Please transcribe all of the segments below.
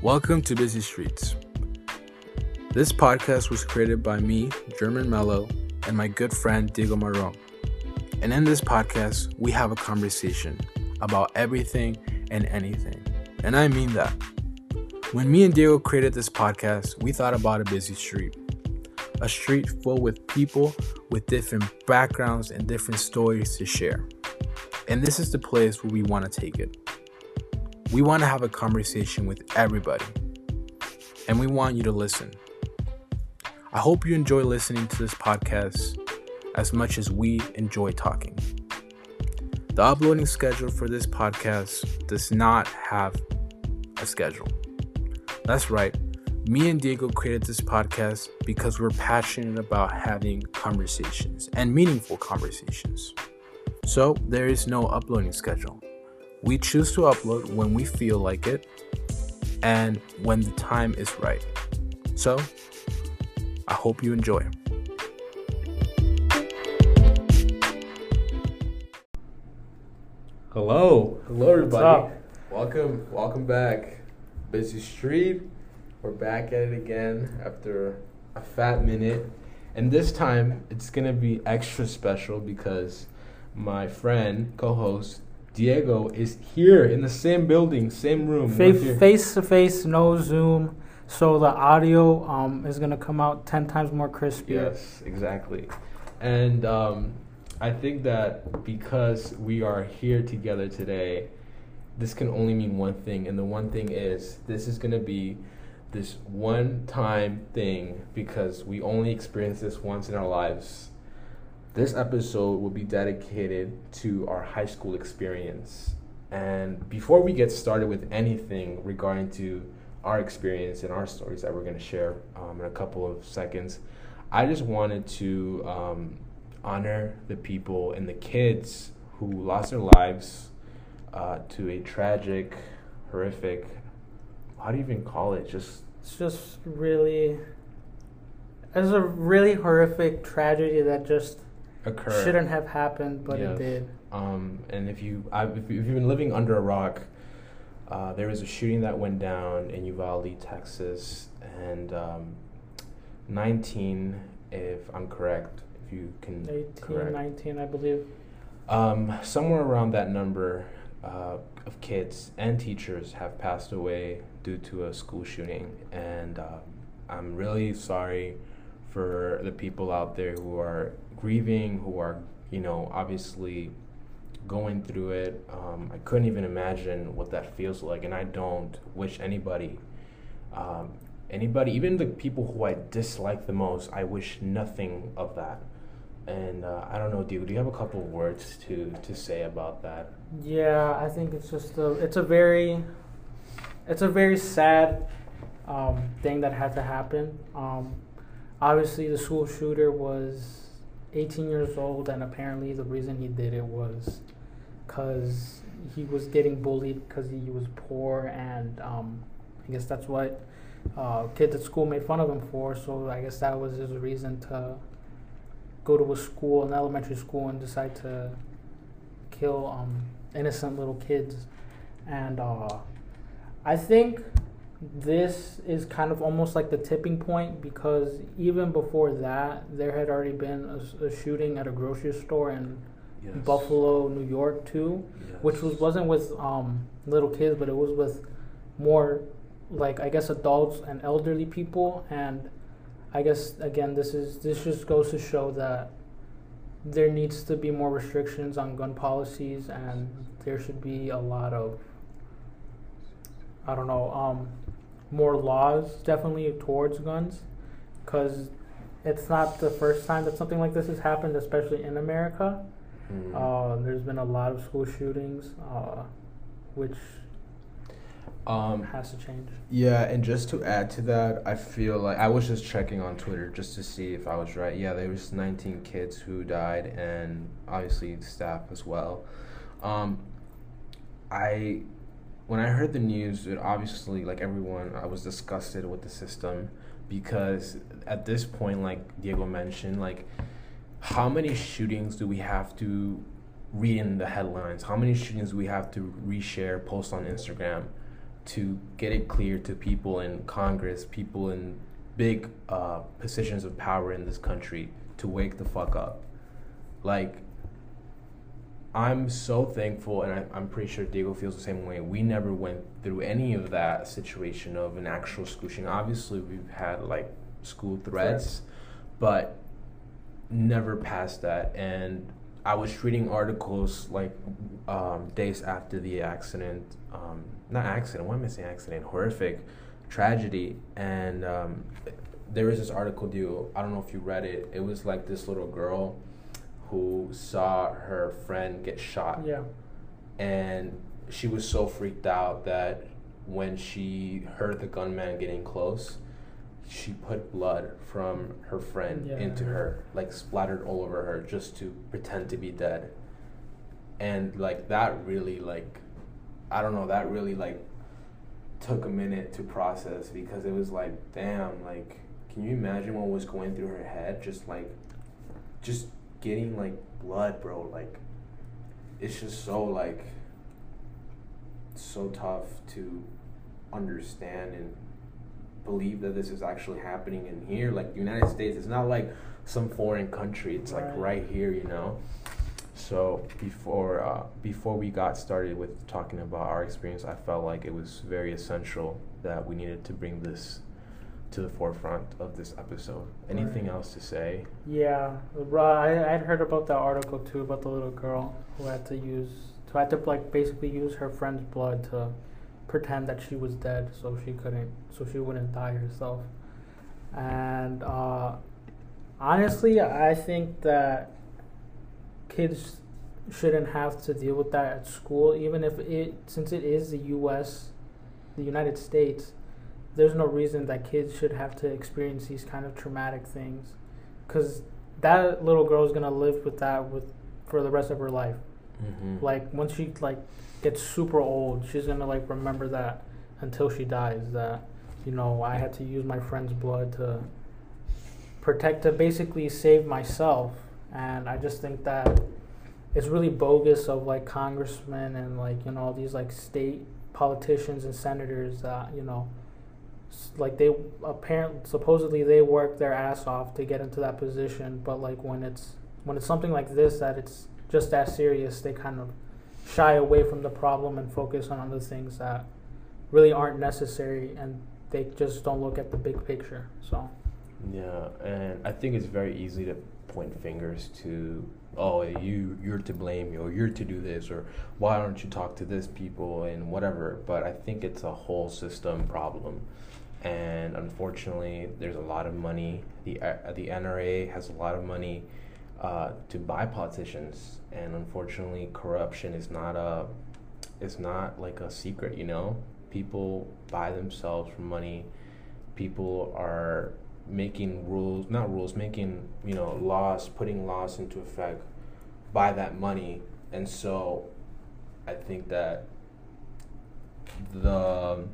Welcome to Busy Streets. This podcast was created by me, German Mello, and my good friend Diego Marron. And in this podcast, we have a conversation about everything and anything. And I mean that. When me and Diego created this podcast, we thought about a busy street. A street full with people with different backgrounds and different stories to share. And this is the place where we want to take it. We want to have a conversation with everybody. And we want you to listen. I hope you enjoy listening to this podcast as much as we enjoy talking. The uploading schedule for this podcast does not have a schedule. That's right. Me and Diego created this podcast because we're passionate about having conversations and meaningful conversations. So there is no uploading schedule. We choose to upload when we feel like it and when the time is right. So I hope you enjoy. Hello, hello everybody. up? Welcome, welcome back. Busy Street. We're back at it again after a fat minute. And this time it's gonna be extra special because my friend, co-host Diego is here in the same building, same room. We're. Face to face, no Zoom, so the audio um, is gonna come out ten times more crispier. Yes, exactly. And um, I think that because we are here together today, this can only mean one thing, and the one thing is this is gonna be this one time thing because we only experience this once in our lives. This episode will be dedicated to our high school experience. And before we get started with anything regarding to our experience and our stories that we're going to share um, in a couple of seconds, I just wanted to um, honor the people and the kids who lost their lives uh, to a tragic, horrific, how do you even call it? Just It's just really, it's a really horrific tragedy that just occur. shouldn't have happened, but Yes. it did. Um, and if you I, if, you- if you've been living under a rock, uh, there was a shooting that went down in Uvalde, Texas, and um, 19, if I'm correct, if you can 18, correct, 19, I believe. um, somewhere around that number uh, of kids and teachers have passed away due to a school shooting, and um, I'm really sorry for the people out there who are grieving, who are you know obviously going through it. Um, I couldn't even imagine what that feels like, and I don't wish anybody. Um, anybody, even the people who I dislike the most, I wish nothing of that. And uh, I don't know, dude. Do you have a couple words to to say about that? Yeah, I think it's just a, it's a very, it's a very sad um, thing that had to happen. Um, obviously, the school shooter was 18 years old, and apparently the reason he did it was because he was getting bullied because he was poor, and um, I guess that's what uh, kids at school made fun of him for. So I guess that was his reason to go to a school, an elementary school, and decide to kill um, innocent little kids. And uh, I think this is kind of almost like the tipping point because even before that, there had already been a shooting at a grocery store in Buffalo, New York, too, which was wasn't with um, little kids, but it was with more like I guess adults and elderly people. And I guess again, this is this just goes to show that there needs to be more restrictions on gun policies, and there should be a lot of I don't know, um, more laws definitely towards guns, because it's not the first time that something like this has happened, especially in America. Mhm. Uh, there's been a lot of school shootings, uh, which um, has to change. Yeah, and just to add to that, I feel like I was just checking on Twitter just to see if I was right. Yeah, there was 19 kids who died, and obviously staff as well. Um, I, when I heard the news, it obviously like everyone, I was disgusted with the system because at this point, like Diego mentioned, like how many shootings do we have to read in the headlines? How many shootings do we have to reshare, post on Instagram? to get it clear to people in Congress, people in big uh, positions of power in this country to wake the fuck up. Like, I'm so thankful, and I, am pretty sure Diego feels the same way. We never went through any of that situation of an actual school shooting. Obviously, we've had like school threats, but never past that. And I was reading articles like um, days after the accident, um, not accident, why am I saying accident? Horrific tragedy. And um, there was this article, due, I don't know if you read it. It was like this little girl who saw her friend get shot. Yeah. And she was so freaked out that when she heard the gunman getting close, she put blood from her friend yeah. into her, like splattered all over her just to pretend to be dead. And like that really like I don't know, that really like took a minute to process because it was like, damn, like can you imagine what was going through her head? Just like just getting like blood, bro. Like it's just so like so tough to understand and believe that this is actually happening in here. Like the United States, it's not like some foreign country. It's right. like right here, you know. So before uh, before we got started with talking about our experience, I felt like it was very essential that we needed to bring this to the forefront of this episode. Anything right. else to say? Yeah, I had heard about that article too about the little girl who had to use, who had to like basically use her friend's blood to pretend that she was dead so she couldn't, so she wouldn't die herself. And uh, honestly, I think that kids shouldn't have to deal with that at school, even if it, since it is the U.S., the United States there's no reason that kids should have to experience these kind of traumatic things. Because that little girl is gonna live with that with for the rest of her life. Mm-hmm. like once she like gets super old she's gonna like remember that until she dies that you know i had to use my friend's blood to protect to basically save myself. And i just think that it's really bogus of like congressmen and like you know all these like state politicians and senators that you know like they apparently supposedly they work their ass off to get into that position but like when it's when it's something like this that it's just as serious they kind of shy away from the problem and focus on other things that really aren't necessary and they just don't look at the big picture so. Yeah and i think it's very easy to point fingers to oh you you're to blame or you're to do this or why don't you talk to this people and whatever but i think it's a whole system problem and unfortunately, there's a lot of money. the uh, The NRA has a lot of money uh, to buy politicians, and unfortunately, corruption is not a it's not like a secret. You know, people buy themselves for money. People are making rules, not rules, making you know laws, putting laws into effect by that money, and so I think that the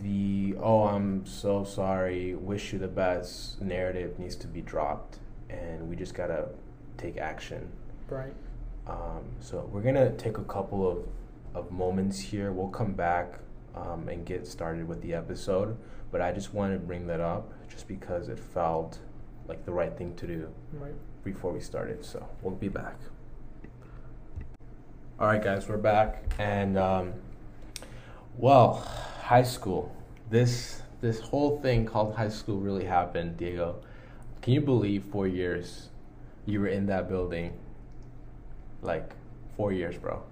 the oh i'm so sorry. Wish you the best. Narrative needs to be dropped and we just gotta take action. Right. Um, so we're gonna take a couple of, of moments here. We'll come back um, and get started with the episode but i just wanted to bring that up just because it felt like the right thing to do right. before we started so we'll be back. All right guys we're back and um, well high school. This this whole thing called high school really happened, Diego. Can you believe four years you were in that building? Like four years, bro.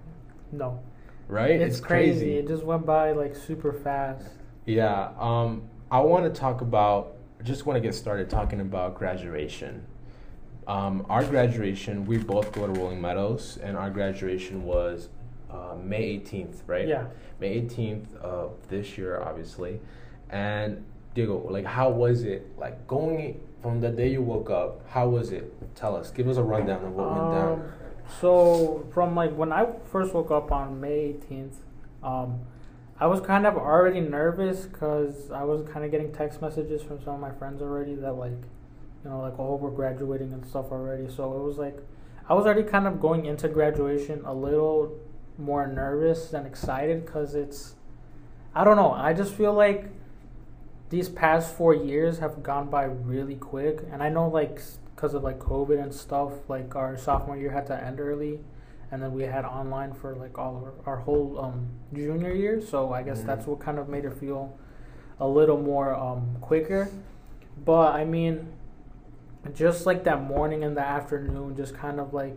No. Right? It's, it's crazy. crazy. It just went by like super fast. Yeah. Um I want to talk about just want to get started talking about graduation. Um, our graduation, we both go to Rolling Meadows, and our graduation was uh, May 18th, right? Yeah. May 18th of this year, obviously. And Diego, like, how was it? Like, going from the day you woke up, how was it? Tell us. Give us a rundown of what um, went down. Um, so, from like when I first woke up on May 18th, um, I was kind of already nervous because I was kind of getting text messages from some of my friends already that, like, you know, like, oh, we're graduating and stuff already. So, it was like, I was already kind of going into graduation a little more nervous than excited because it's I don't know. I just feel like these past four years have gone by really quick, and I know like because of like COVID and stuff, like our sophomore year had to end early, and then we had online for like all of our, our whole um, junior year. So I guess Mhm. that's what kind of made it feel a little more um, quicker. But I mean, just like that morning and the afternoon, just kind of like,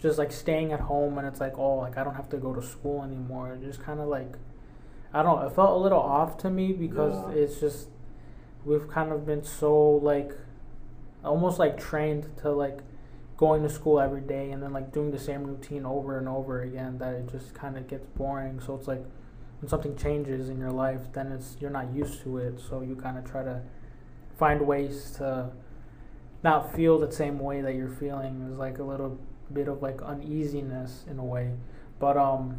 just like staying at home, and it's like, oh, like I don't have to go to school anymore. Just kind of like, I don't. know, It felt a little off to me because Yeah. it's just we've kind of been so like, almost like trained to like going to school every day and then like doing the same routine over and over again that it just kind of gets boring. So it's like when something changes in your life, then it's you're not used to it, so you kind of try to find ways to not feel the same way that you're feeling. There's like a little bit of like uneasiness in a way, but um,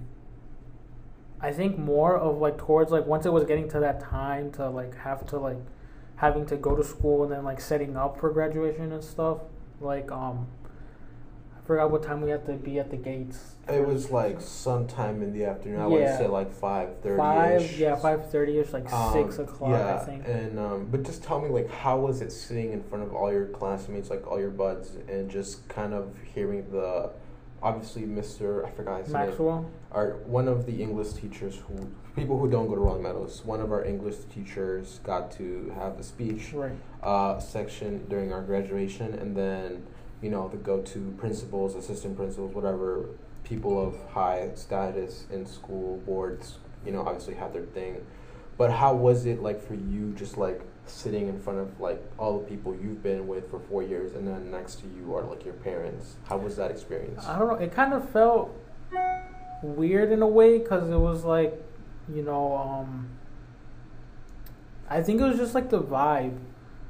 I think more of like towards like once it was getting to that time to like have to like having to go to school and then like setting up for graduation and stuff. Like um, I forgot what time we had to be at the gates. It was like sometime in the afternoon. I want to Yeah. say like five thirty. Five, yeah, five thirty ish, like six Um, o'clock, yeah, I think. And um, but just tell me like how was it sitting in front of all your classmates, like all your buds, and just kind of hearing the, obviously Mr. I forgot his name. Maxwell. Our one of the English teachers who people who don't go to Rolling Meadows. One of our English teachers got to have the speech Right. uh, section during our graduation, and then you know the go-to principals, assistant principals, whatever people of high status in school boards, you know, obviously have their thing. But how was it like for you, just like sitting in front of like all the people you've been with for four years, and then next to you are like your parents? How was that experience? I don't know. It kind of felt weird in a way because it was like, you know, um, I think it was just like the vibe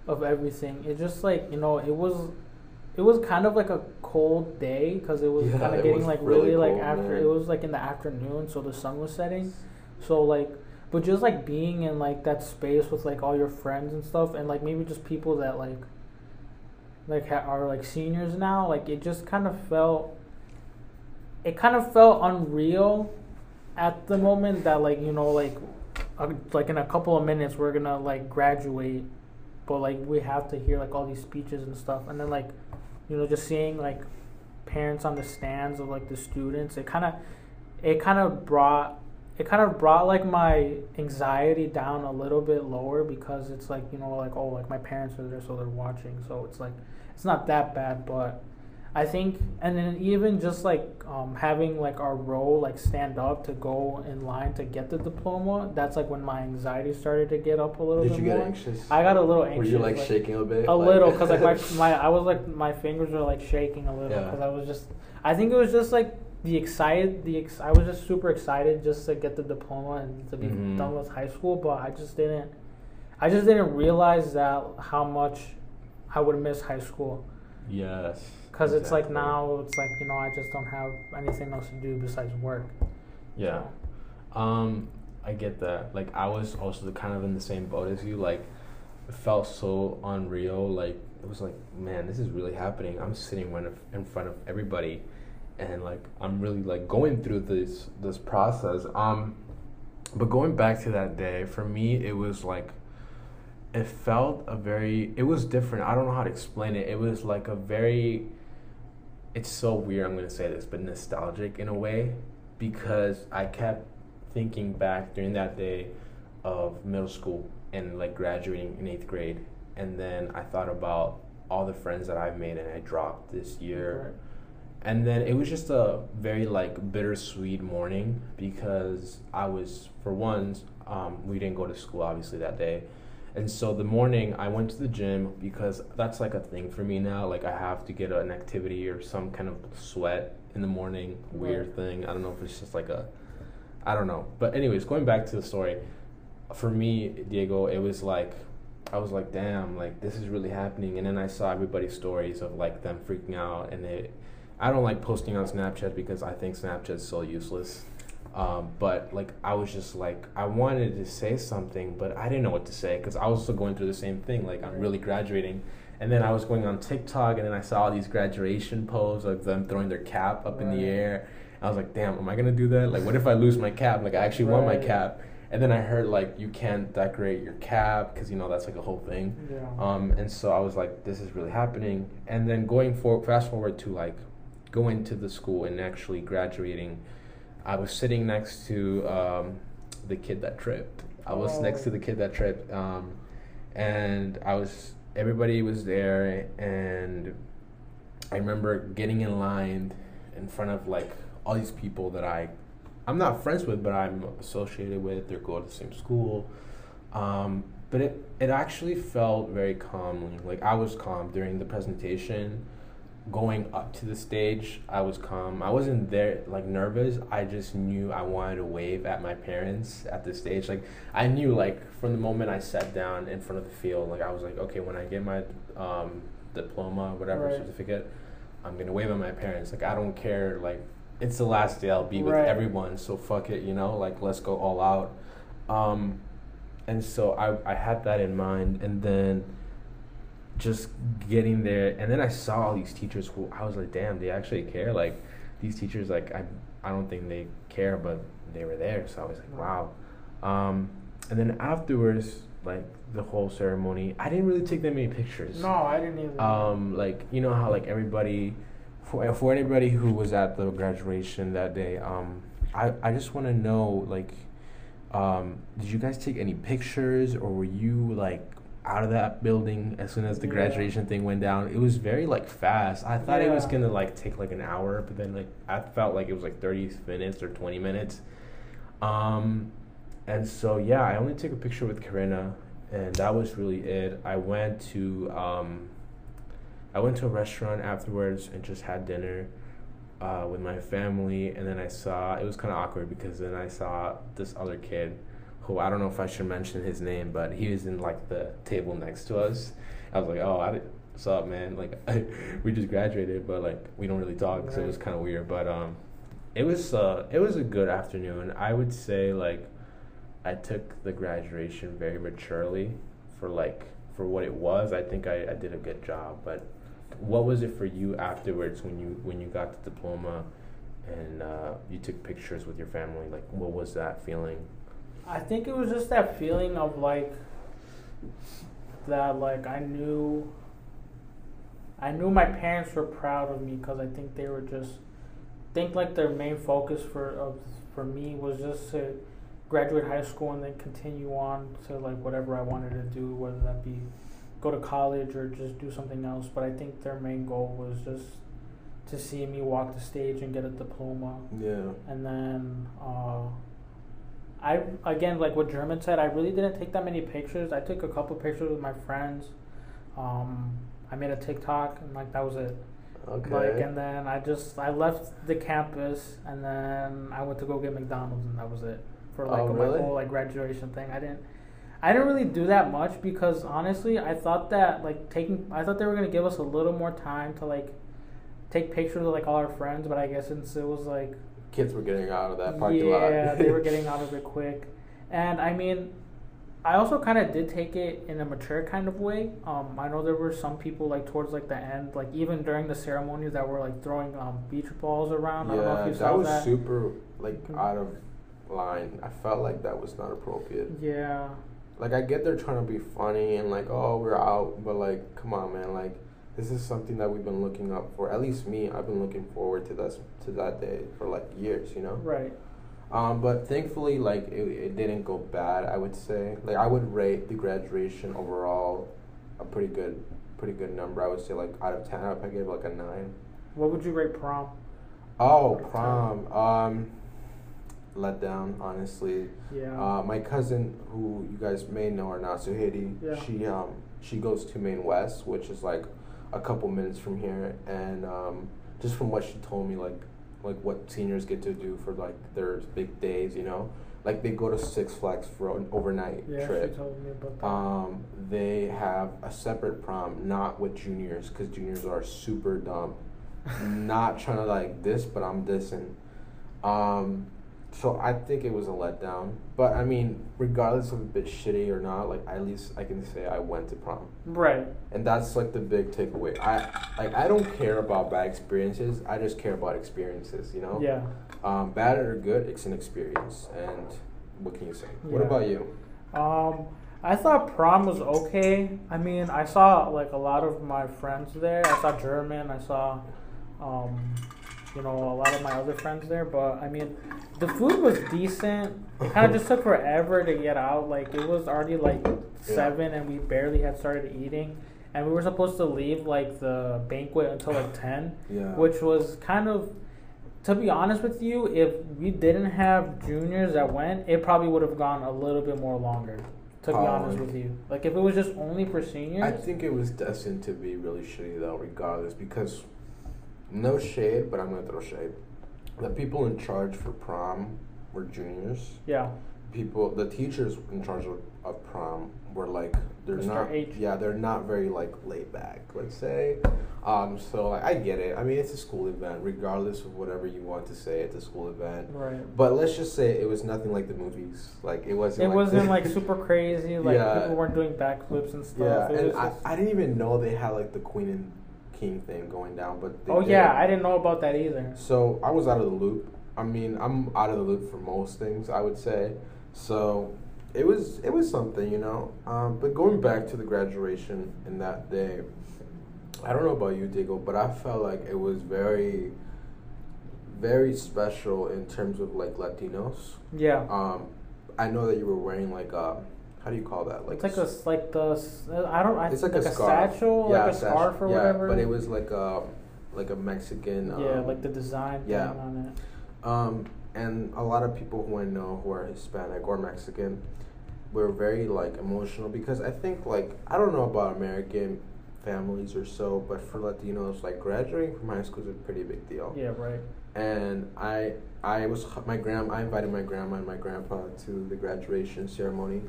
of everything. It just like you know, it was, it was kind of like a cold day because it was Yeah, kind of getting like really really, like after man. it was like in the afternoon, so the sun was setting. So like, but just like being in like that space with like all your friends and stuff, and like maybe just people that like, like ha- are like seniors now. Like it just kind of felt, it kind of felt unreal, at the moment that like you know like, uh, like in a couple of minutes we're gonna like graduate, but like we have to hear like all these speeches and stuff, and then like, you know, just seeing like parents on the stands of like the students. It kind of, it kind of brought it kind of brought like my anxiety down a little bit lower because it's like you know like oh like my parents are there so they're watching so it's like it's not that bad but i think and then even just like um, having like our row like stand up to go in line to get the diploma that's like when my anxiety started to get up a little Did bit you get more anxious? i got a little anxious. Were you like, shaking a bit? a little because like my, my i was like my fingers were like shaking a little Yeah. because i was just i think it was just like the excited the ex- i was just super excited just to get the diploma and to be Mhm. done with high school but i just didn't i just didn't realize that how much i would miss high school yes. Because it's like now it's like you know i just don't have anything else to do besides work Yeah. Um, I get that. Like I was also kind of in the same boat as you. Like it felt so unreal. Like it was like, man, this is really happening. I'm sitting in, in front of everybody, and like I'm really like going through this this process. Um, but going back to that day, for me, it was like. It felt a very. It was different. I don't know how to explain it. It was like a very. It's so weird. I'm gonna say this, but nostalgic in a way because I kept thinking back during that day of middle school and like graduating in eighth grade, and then I thought about all the friends that I've made and I dropped this year, and then it was just a very like bittersweet morning because I was for once um, we didn't go to school obviously that day. And so the morning I went to the gym because that's like a thing for me now. Like I have to get an activity or some kind of sweat in the morning. Weird thing. I don't know if it's just like a, I don't know. But anyways, going back to the story, for me, Diego, it was like, I was like, damn, like this is really happening. And then I saw everybody's stories of like them freaking out, and it. I don't like posting on Snapchat because I think Snapchat's so useless. Um, but like I was just like I wanted to say something, but I didn't know what to say because I was also going through the same thing. Like I'm really graduating, and then I was going on TikTok, and then I saw all these graduation posts of them throwing their cap up in the air. I was like, damn, am I gonna do that? Like, what if I lose my cap? Like I actually want my cap, and then I heard like you can't decorate your cap because you know that's like a whole thing. Yeah. Um, and so I was like, this is really happening. And then going for fast forward to like going to the school and actually graduating, I was sitting next to um, the kid that tripped. I was Oh. next to the kid that tripped, um, and I was everybody was there, and I remember getting in line in front of like all these people that I, I'm not friends with, but I'm associated with. They go to the same school. Um, but it, it actually felt very calmly. Like I was calm during the presentation. Going up to the stage, I was calm. I wasn't there like nervous. I just knew I wanted to wave at my parents at the stage. Like I knew like from the moment I sat down in front of the field, like I was like, okay, when I get my um, diploma, whatever Right. certificate, I'm gonna wave at my parents. Like I don't care. Like it's the last day I'll be with everyone, so fuck it. You know, like let's go all out. Um, and so I, I had that in mind and then just getting there. And then i saw all these teachers who i was like damn they actually care. Like these teachers like i, I don't think they care but they were there. So i was like wow. Um, and then afterwards like the whole ceremony i didn't really take that many pictures. No, I didn't either. um, like you know how like everybody, for for anybody who was at the graduation that day, um, I I just want to know like, um, did you guys take any pictures or were you like out of that building as soon as the Yeah. graduation thing went down? It was very like fast. I thought it was gonna like take like an hour, but then like I felt like it was like thirty minutes or twenty minutes. Um, and so yeah, I only took a picture with Karina, and that was really it. I went to um, I went to a restaurant afterwards and just had dinner uh, with my family, and then I saw it was kind of awkward because then I saw this other kid who I don't know if I should mention his name, but he was in like the table next to us. I was like, oh, I didn't, what's up, man? Like we just graduated, but like we don't really talk, so it was kind of weird. But um, it was uh, it was a good afternoon. I would say like I took the graduation very maturely for like for what it was. I think I, I did a good job. But what was it for you afterwards when you when you got the diploma and uh, you took pictures with your family? Like what was that feeling? I think it was just that feeling of like that like I knew I knew my parents were proud of me because I think they were just think like their main focus for of for me was just to graduate high school and then continue on to like whatever I wanted to do, whether that be go to college or just do something else. But I think their main goal was just to see me walk the stage and get a diploma Yeah. and then uh, I again like what German said, I really didn't take that many pictures. I took a couple pictures with my friends. Um, I made a TikTok and like that was it. Okay. Like and then I just I left the campus and then I went to go get McDonald's and that was it for like Oh, my whole like graduation thing. I didn't I didn't really do that much because honestly I thought that like taking I thought they were gonna give us a little more time to like take pictures of like all our friends, but I guess since it was like Kids were getting out of that parking lot. yeah, they were getting out of it quick. And I mean, I also kind of did take it in a mature kind of way. Um, I know there were some people like towards like the end, like even during the ceremonies that were like throwing um, beach balls around. I don't know yeah, if you that saw was that. super like out of line. I felt like that was not appropriate. Yeah, Like I get they're trying to be funny and like, oh, we're out, but like, come on, man, like. This is something that we've been looking up for. At least me, I've been looking forward to this to that day for like years, you know. right. Um, but thankfully, like it, it didn't go bad. I would say, like I would rate the graduation overall a pretty good, pretty good number. I would say like out of ten, I give like a nine. What would you rate prom? Oh, prom. Um, let down, honestly. Yeah. Uh, my cousin, who you guys may know or not, Suhedi, Yeah. she um she goes to Maine West, which is like a couple minutes from here, and um, just from what she told me, like like what seniors get to do for like their big days, you know, like they go to Six Flags for an overnight yeah, trip. she told me about that. Um, they have a separate prom, not with juniors, because juniors are super dumb. not trying to like this, but I'm dissing. Um, so I think it was a letdown. But I mean, regardless of a bit shitty or not, like at least I can say I went to prom, right. and that's like the big takeaway. I like I don't care about bad experiences. I just care about experiences. You know. Yeah. Um, bad or good, it's an experience, and what can you say? What about you? Um, I thought prom was okay. I mean, I saw like a lot of my friends there. I saw German. I saw, um, you know, a lot of my other friends there. But I mean, the food was decent. It kind of just took forever to get out. Like it was already like seven, and we barely had started eating. And we were supposed to leave like the banquet until like ten Yeah. which was kind of to be honest with you if we didn't have juniors that went it probably would have gone a little bit more longer to be honest Oh. with you like if it was just only for seniors I think it was destined to be really shitty though, regardless, because no shade, but I'm gonna throw shade. The people in charge for prom were juniors. yeah People, the teachers in charge of, of prom were like they're Mr. not. H. Yeah, they're not very like laid back. Let's say. Um, so like, I get it. I mean, it's a school event, regardless of whatever you want to say. It's a school event. right But let's just say it was nothing like the movies. Like it wasn't. it like wasn't the- like super crazy like Yeah. people weren't doing backflips and stuff Yeah, it and I, just- I didn't even know they had like the Queen and King thing going down, but oh did. yeah i didn't know about that either So I was out of the loop. I mean, I'm out of the loop for most things, I would say. So it was it was something, you know. Um, but going back to the graduation in that day, I don't know about you, Diggle, but I felt like it was very, very special in terms of like Latinos. yeah Um, I know that you were wearing like a, how do you call that? Like it's like a s- like the i don't i it's like, like a a, satchel yeah, like a satchel. scarf or yeah, whatever but it was like a like a Mexican. Um, yeah like the design yeah. thing on it Um, and a lot of people who I know who are Hispanic or Mexican were very like emotional because I think like I don't know about American families or so, but for Latinos, like graduating from high school is a pretty big deal. yeah right And I I was my grand I invited my grandma and my grandpa to the graduation ceremony.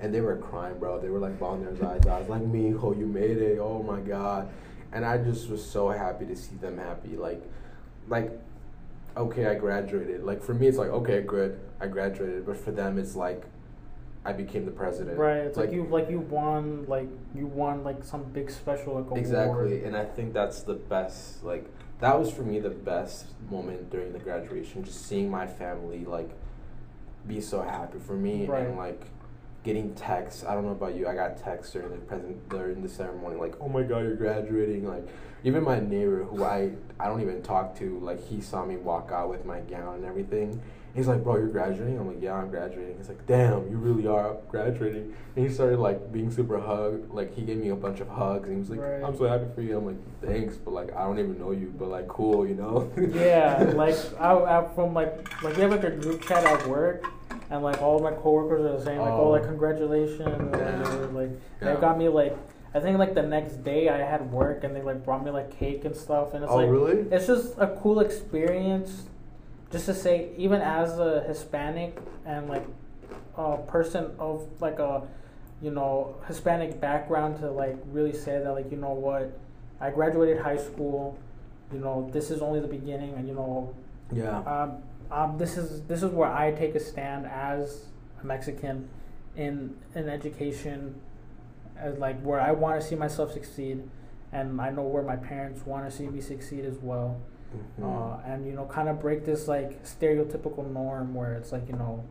And they were crying, bro. They were like bawling their eyes out. Like, me, oh, you made it. Oh my God. And I just was so happy to see them happy. Like, like okay, I graduated. Like for me, it's like okay, good, I graduated. But for them, it's like I became the president. Right. It's like, you like you won like you won like some big special like award. exactly, and I think that's the best. Like that was for me the best moment during the graduation. Just seeing my family like be so happy for me Right. and like getting texts. I don't know about you. I got texts during the present during the ceremony like, "Oh my god, you're graduating." Like even my neighbor who I I don't even talk to, like he saw me walk out with my gown and everything. He's like, "Bro, you're graduating?" I'm like, "Yeah, I'm graduating." He's like, "Damn, you really are graduating." And he started like being super hug, like he gave me a bunch of hugs and he was like, Right. "I'm so happy for you." I'm like, "Thanks," but like I don't even know you, but like cool, you know? yeah, like I, I from like like we have like a group chat at work, and like all my coworkers are saying like, oh, Oh. like congratulations, and Yeah. whatever, like Yeah. they got me like I think like the next day I had work and they like brought me like cake and stuff, and it's oh like really? it's just a cool experience just to say even as a hispanic and like a person of like a you know hispanic background to like really say that like you know what i graduated high school you know this is only the beginning and you know Yeah. um, um, this is this is where i take a stand as a mexican in in education as like where i want to see myself succeed and i know where my parents want to see me succeed as well Mhm. uh, and you know kind of break this like stereotypical norm where it's like you know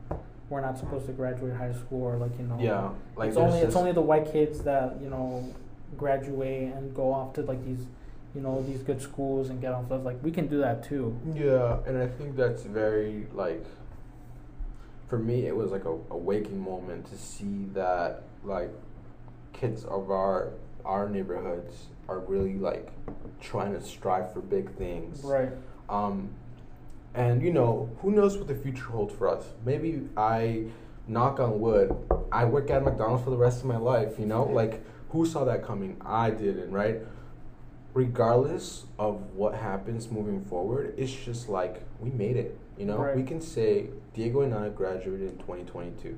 we're not supposed to graduate high school or like you know yeah. Like it's only it's only the white kids that you know graduate and go off to like these you know these good schools and get on stuff like we can do that too Yeah, and I think that's very like for me it was like a, a waking moment to see that like kids of our our neighborhoods are really like trying to strive for big things. right Um and you know, who knows what the future holds for us. Maybe I knock on wood, I work at McDonald's for the rest of my life, you know? Like who saw that coming? I didn't, right? Regardless of what happens moving forward, it's just like we made it. You know, Right. we can say Diego and I graduated in 2022.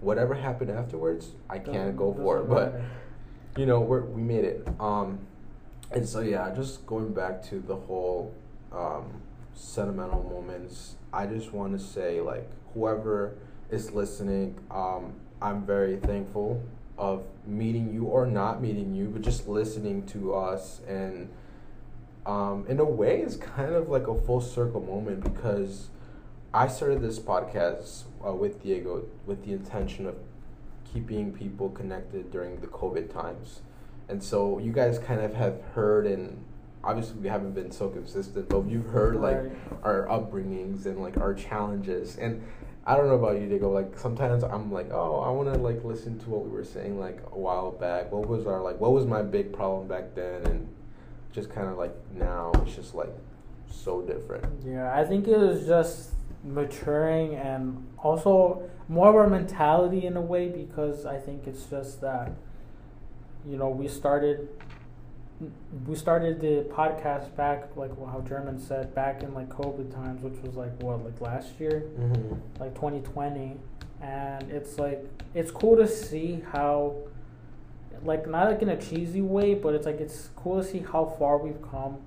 Whatever happened afterwards, I can't go for it. But you know, we're, we made it. Um, and so yeah, just going back to the whole um, sentimental moments. I just want to say, like, whoever is listening, um, I'm very thankful of meeting you or not meeting you, but just listening to us and. Um, in a way, it's kind of like a full circle moment because I started this podcast uh, with Diego with the intention of keeping people connected during the COVID times. And so you guys kind of have heard, and obviously we haven't been so consistent, but you've heard like Right. our upbringings and like our challenges. And I don't know about you, Diego. Like sometimes I'm like, oh, I want to like listen to what we were saying like a while back. What was our like? What was my big problem back then? And just kind of like now, it's just like so different. Yeah, I think it was just maturing and also more of our mentality in a way because I think it's just that you know we started we started the podcast back like how German said back in like COVID times which was like what like last year? Mm-hmm. like 2020 and it's like it's cool to see how like not like in a cheesy way but it's like it's cool to see how far we've come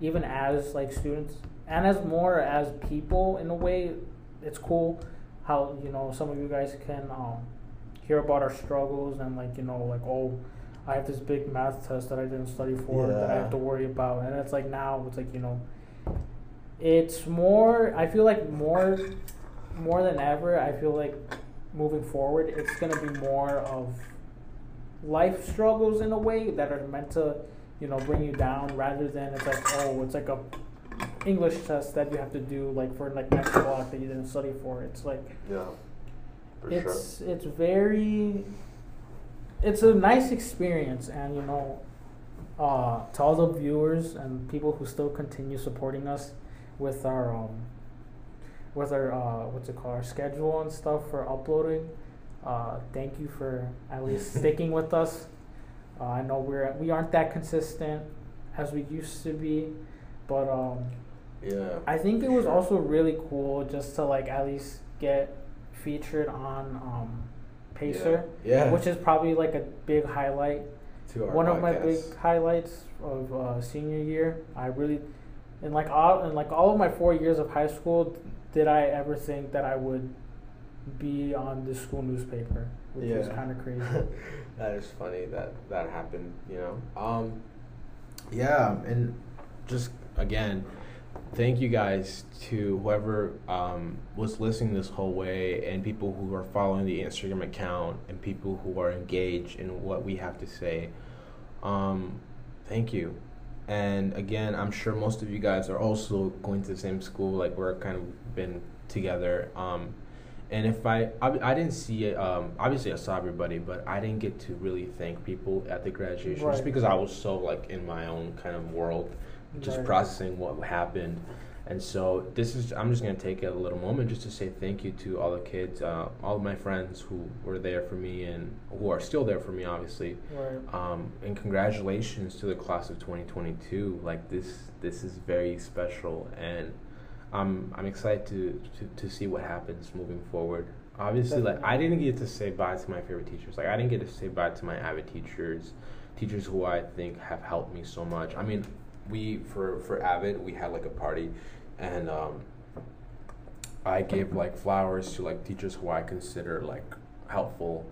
even as like students and as more as people in a way. It's cool how you know some of you guys can um, hear about our struggles and like you know like oh i have this big math test that i didn't study for that i have to worry about and it's like now it's like you know it's more i feel like more more than ever i feel like moving forward it's going to be more of life struggles in a way that are meant to you know bring you down rather than it's like oh it's like a english test that you have to do like for like next block that you didn't study for it's like Yeah. For it's it's very it's a nice experience and you know uh, to all the viewers and people who still continue supporting us with our um with our uh what's it called our schedule and stuff for uploading uh thank you for at least sticking with us uh, i know we're we aren't that consistent as we used to be but um. Yeah. I think it was also really cool just to like at least get featured on um, Pacer, Yeah. which is probably like a big highlight. to our One of my big highlights of uh, senior year. I really, in like all in like all of my four years of high school, did I ever think that I would be on the school newspaper, which is kind of crazy. that is funny that that happened. You know. Um. Yeah, and just again, thank you guys to whoever um, was listening this whole way, and people who are following the Instagram account, and people who are engaged in what we have to say. Um, thank you. And again, I'm sure most of you guys are also going to the same school. Like we're kind of been together. Um, and if I, I, I didn't see it. Um, obviously, I saw everybody, but I didn't get to really thank people at the graduation just because I was so like in my own kind of world, just Right. processing what happened. And so this is. I'm just gonna take a little moment just to say thank you to all the kids, uh, all of my friends who were there for me and who are still there for me, obviously. Right. Um, and congratulations to the class of 2022. Like this, this is very special, and I'm I'm excited to, to, to see what happens moving forward. Obviously, like I didn't get to say bye to my favorite teachers. Like I didn't get to say bye to my avid teachers, teachers who I think have helped me so much. I mean, we for for Avid we had like a party, and um, I gave like flowers to like teachers who I consider like helpful,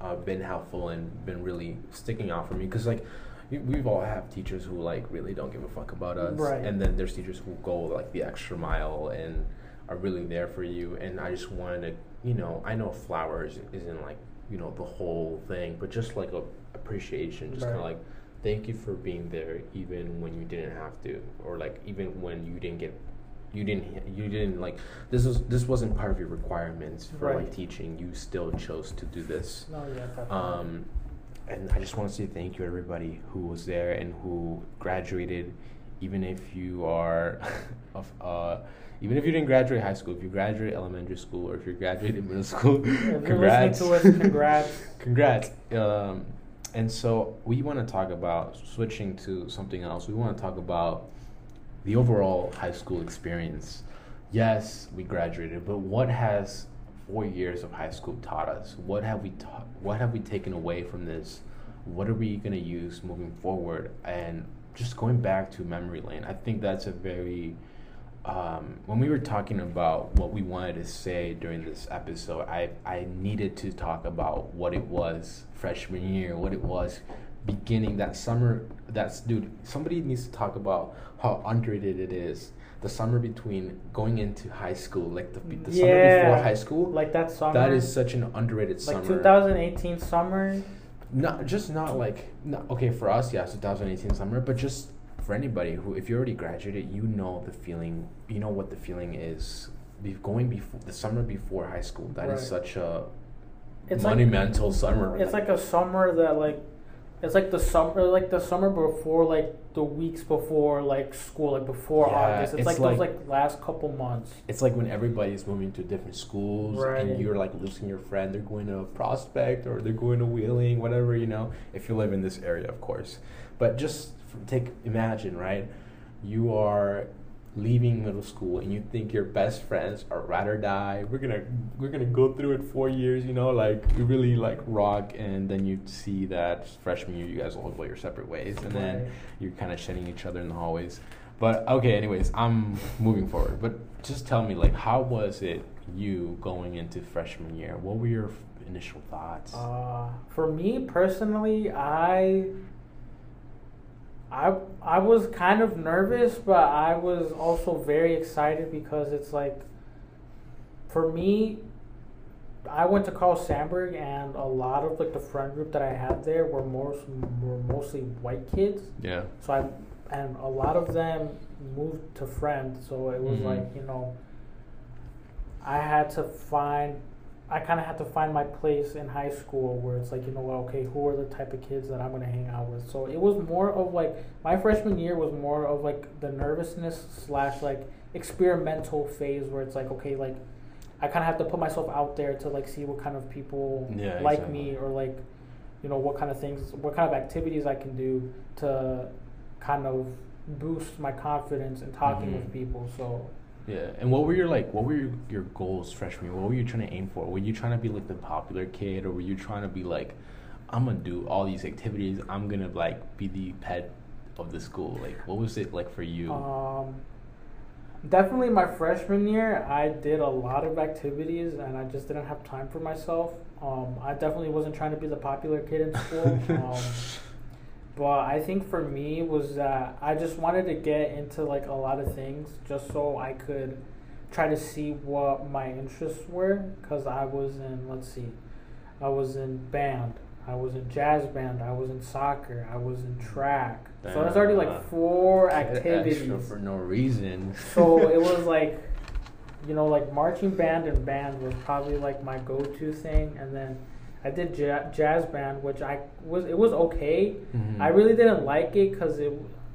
uh, been helpful and been really sticking out for me because like we, we've all have teachers who like really don't give a fuck about us, Right. and then there's teachers who go like the extra mile and are really there for you. And I just wanted to, you know, I know flowers isn't like you know the whole thing, but just like a appreciation, just kind of like thank you for being there even when you didn't have to or like even when you didn't get you didn't you didn't like this was this wasn't part of your requirements for like teaching you still chose to do this No, yeah, definitely. um and i just want to say thank you everybody who was there and who graduated even if you are of uh even if you didn't graduate high school if you graduate elementary school or if you graduated middle school congrats us, congrats. Congrats. Um, and so we want to talk about switching to something else. We want to talk about the overall high school experience. Yes, we graduated, but what has four years of high school taught us? What have we taught? What have we taken away from this? What are we going to use moving forward? And just going back to memory lane, I think that's a very um, when we were talking about what we wanted to say during this episode, I, I needed to talk about what it was freshman year, what it was beginning that summer. That's dude. Somebody needs to talk about how underrated it is. the summer between going into high school, like the, the Yeah. summer before high school. Like that summer. That is such an underrated like summer. 2018 summer. not just not like not okay for us, yes, 2018 summer, but just for anybody who, if you already graduated, you know the feeling. You know what the feeling is. Be, going before the summer before high school. That is Right. such a It's like monumental summer. it's like a summer that like it's like the summer like the summer before like the weeks before like school like before Yeah, August. It's, it's like, like- those like last couple months. it's like when everybody's moving to different schools Right. and you're like losing your friend. They're going to Prospect or they're going to Wheeling, whatever you know. If you live in this area, of course. But just take imagine, right? You are leaving middle school and you think your best friends are ride or die. We're gonna we're gonna go through it four years, you know, like we really like rock, and then you see that freshman year you guys all go your separate ways, and then you're kind of shedding each other in the hallways. But okay, anyways, I'm moving forward. But just tell me, like, how was it you going into freshman year? What were your initial thoughts? Uh, for me personally, I, I, I was kind of nervous, but I was also very excited because it's like, for me, I went to Carl Sandburg, and a lot of like the friend group that I had there were most were mostly white kids. yeah. So I, and a lot of them moved to Fremd, so it was Mhm. like you know. I had to find, I kind of had to find my place in high school where it's like you know well, okay who are the type of kids that I'm gonna hang out with. So it was more of like my freshman year was more of like the nervousness slash like experimental phase where it's like okay like. I kind of have to put myself out there to like see what kind of people Yeah, like exactly. me or like you know what kind of things what kind of activities i can do to kind of boost my confidence in talking Mhm. with people so Yeah. And what were your like? What were your, your goals freshman year? What were you trying to aim for? Were you trying to be like the popular kid, or were you trying to be like, I'm gonna do all these activities. I'm gonna like be the pet of the school. Like, what was it like for you? um definitely my freshman year i did a lot of activities and i just didn't have time for myself um i definitely wasn't trying to be the popular kid in school um but i think for me was that i just wanted to get into like a lot of things just so i could try to see what my interests were because i was in let's see i was in band i was in jazz band i was in soccer i was in track. So that's already like four activities. for no reason. so it was like you know like marching band and band was probably like my go-to thing. And then i did ja- jazz band which i was it was okay Mhm. i really didn't like it because it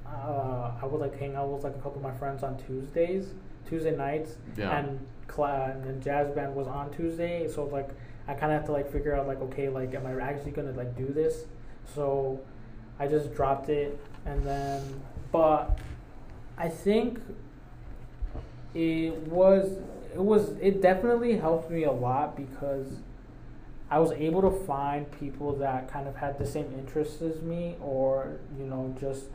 uh, i would like hang out with like a couple of my friends on tuesdays tuesday nights Yeah. and cla- and then jazz band was on tuesday so like i kind of had to like figure out like okay like am i actually gonna like do this so i just dropped it and then but i think it was it was it definitely helped me a lot because I was able to find people that kind of had the same interests as me or you know just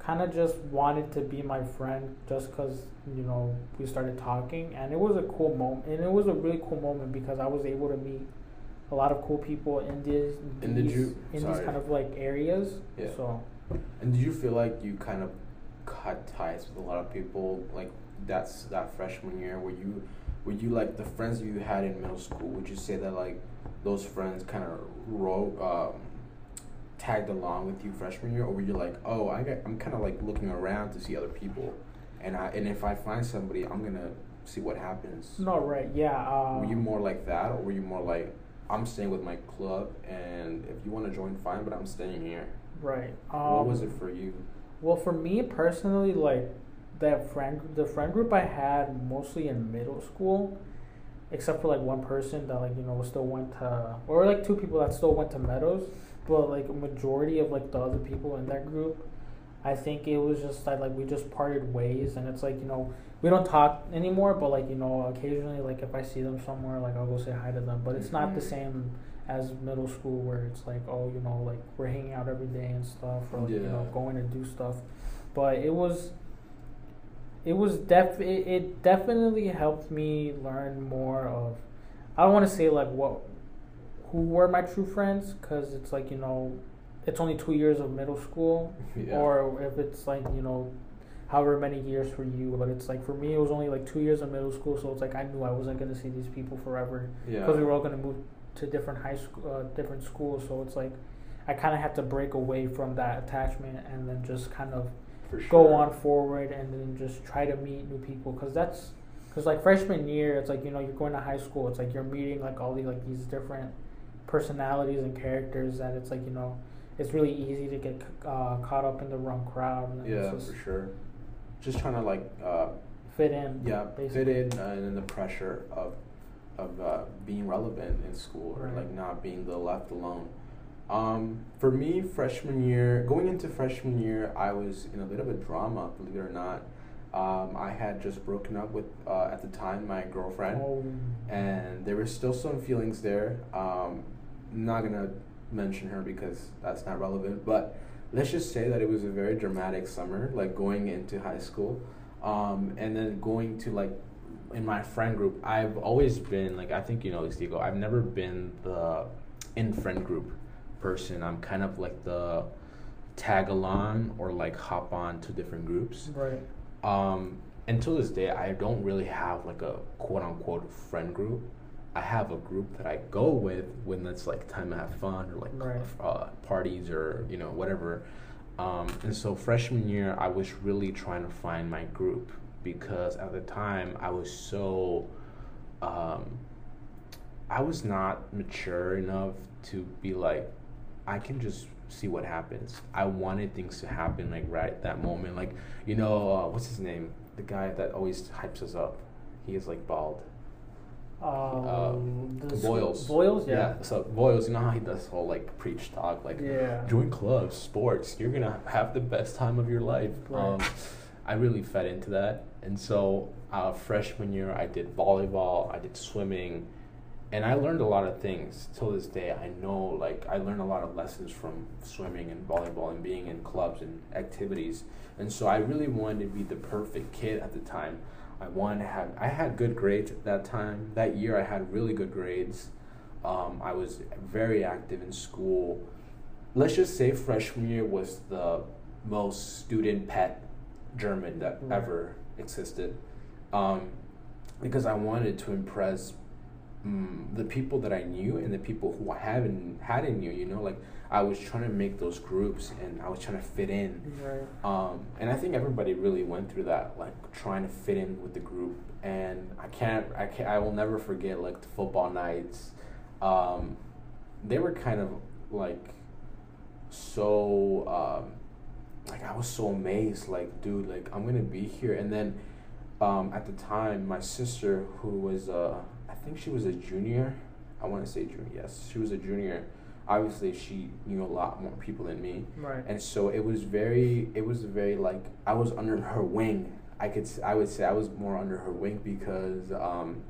kind of just wanted to be my friend just because you know we started talking and it was a cool moment and it was a really cool moment because I was able to meet a lot of cool people in did these in these kind of like areas Yeah. so And did you feel like you kind of cut ties with a lot of people like that's that freshman year? where you were you like the friends you had in middle school? Would you say that like those friends kind of ro- um, tagged along with you freshman year, or were you like, oh, I got, I'm kind of like looking around to see other people, and I and if I find somebody, I'm gonna see what happens. no right yeah uh, Were you more like that, or were you more like, I'm staying with my club, and if you want to join, fine, but I'm staying here. right um, what was it for you? Well, for me personally, like that friend, the friend group I had mostly in middle school, except for like one person that like you know still went to, or like two people that still went to Meadows, but like a majority of like the other people in that group, I think it was just that like we just parted ways, and it's like you know we don't talk anymore, but like you know occasionally like if I see them somewhere, like I'll go say hi to them, but it's not the Mhm. same as middle school where it's like oh you know like we're hanging out every day and stuff or like, you know going to do stuff but it was it was def it, it definitely helped me learn more of i don't want to say like what who were my true friends because it's like you know it's only two years of middle school Yeah. or if it's like you know however many years for you. But it's like for me, it was only like two years of middle school, so it's like I knew I wasn't gonna see these people forever Yeah. because we were all gonna move to different high school, uh, different schools. So it's like I kind of had to break away from that attachment and then just kind of for sure. go on forward and then just try to meet new people because that's because like freshman year it's like you know you're going to high school it's like you're meeting like all these like these different personalities and characters that it's like you know it's really easy to get uh, caught up in the wrong crowd and Yeah, for sure. Just trying to like, uh, fit in yeah, basically. fit in uh, and then the pressure of of uh, being relevant in school or like not being the left alone. Um, for me, freshman year, going into freshman year, I was in a bit of a drama, believe it or not. Um, I had just broken up with uh, at the time my girlfriend. Oh, and there were still some feelings there. Um, not gonna mention her because that's not relevant, but let's just say that it was a very dramatic summer, like going into high school, um, and then going to like in my friend group. I've always been like I think you know this, Diego. I've never been the in friend group person. I'm kind of like the tag along or like hop on to different groups right um, until this day, I don't really have like a quote unquote friend group. I have a group that I go with when it's like time to have fun or like Right. uh, parties or you know whatever. Um, and so freshman year, I was really trying to find my group because at the time I was so, um, I was not mature enough to be like, I can just see what happens. I wanted things to happen like right at that moment. Like, you know, uh, what's his name? The guy that always hypes us up. He is like bald. um, school- Boyles. Boyles yeah So Boyles, you know how he does whole like preach talk, like yeah join clubs, sports. You're gonna have the best time of your life. Right. Um, I really fed into that, and so uh, freshman year I did volleyball, I did swimming, and I learned a lot of things. Till this day, I know like I learned a lot of lessons from swimming and volleyball and being in clubs and activities. And so I really wanted to be the perfect kid at the time. I wanted to have. I had good grades at that time. That year, I had really good grades. Um, I was very active in school. Let's just say freshman year was the most student pet German that Right. ever existed, um, because I wanted to impress mm, the people that I knew and the people who I haven't hadn't knew. You know, like I was trying to make those groups and I was trying to fit in. right Um, and I think everybody really went through that, like trying to fit in with the group. And I can't, I can't, I will never forget like the football nights. Um, they were kind of like so, um, like I was so amazed, like dude, like I'm gonna be here. And then um, at the time, my sister, who was, uh, think she was a junior. I want to say junior. Yes, she was a junior. Obviously, she knew a lot more people than me right and so it was very it was very like i was under her wing i could I would say i was more under her wing because um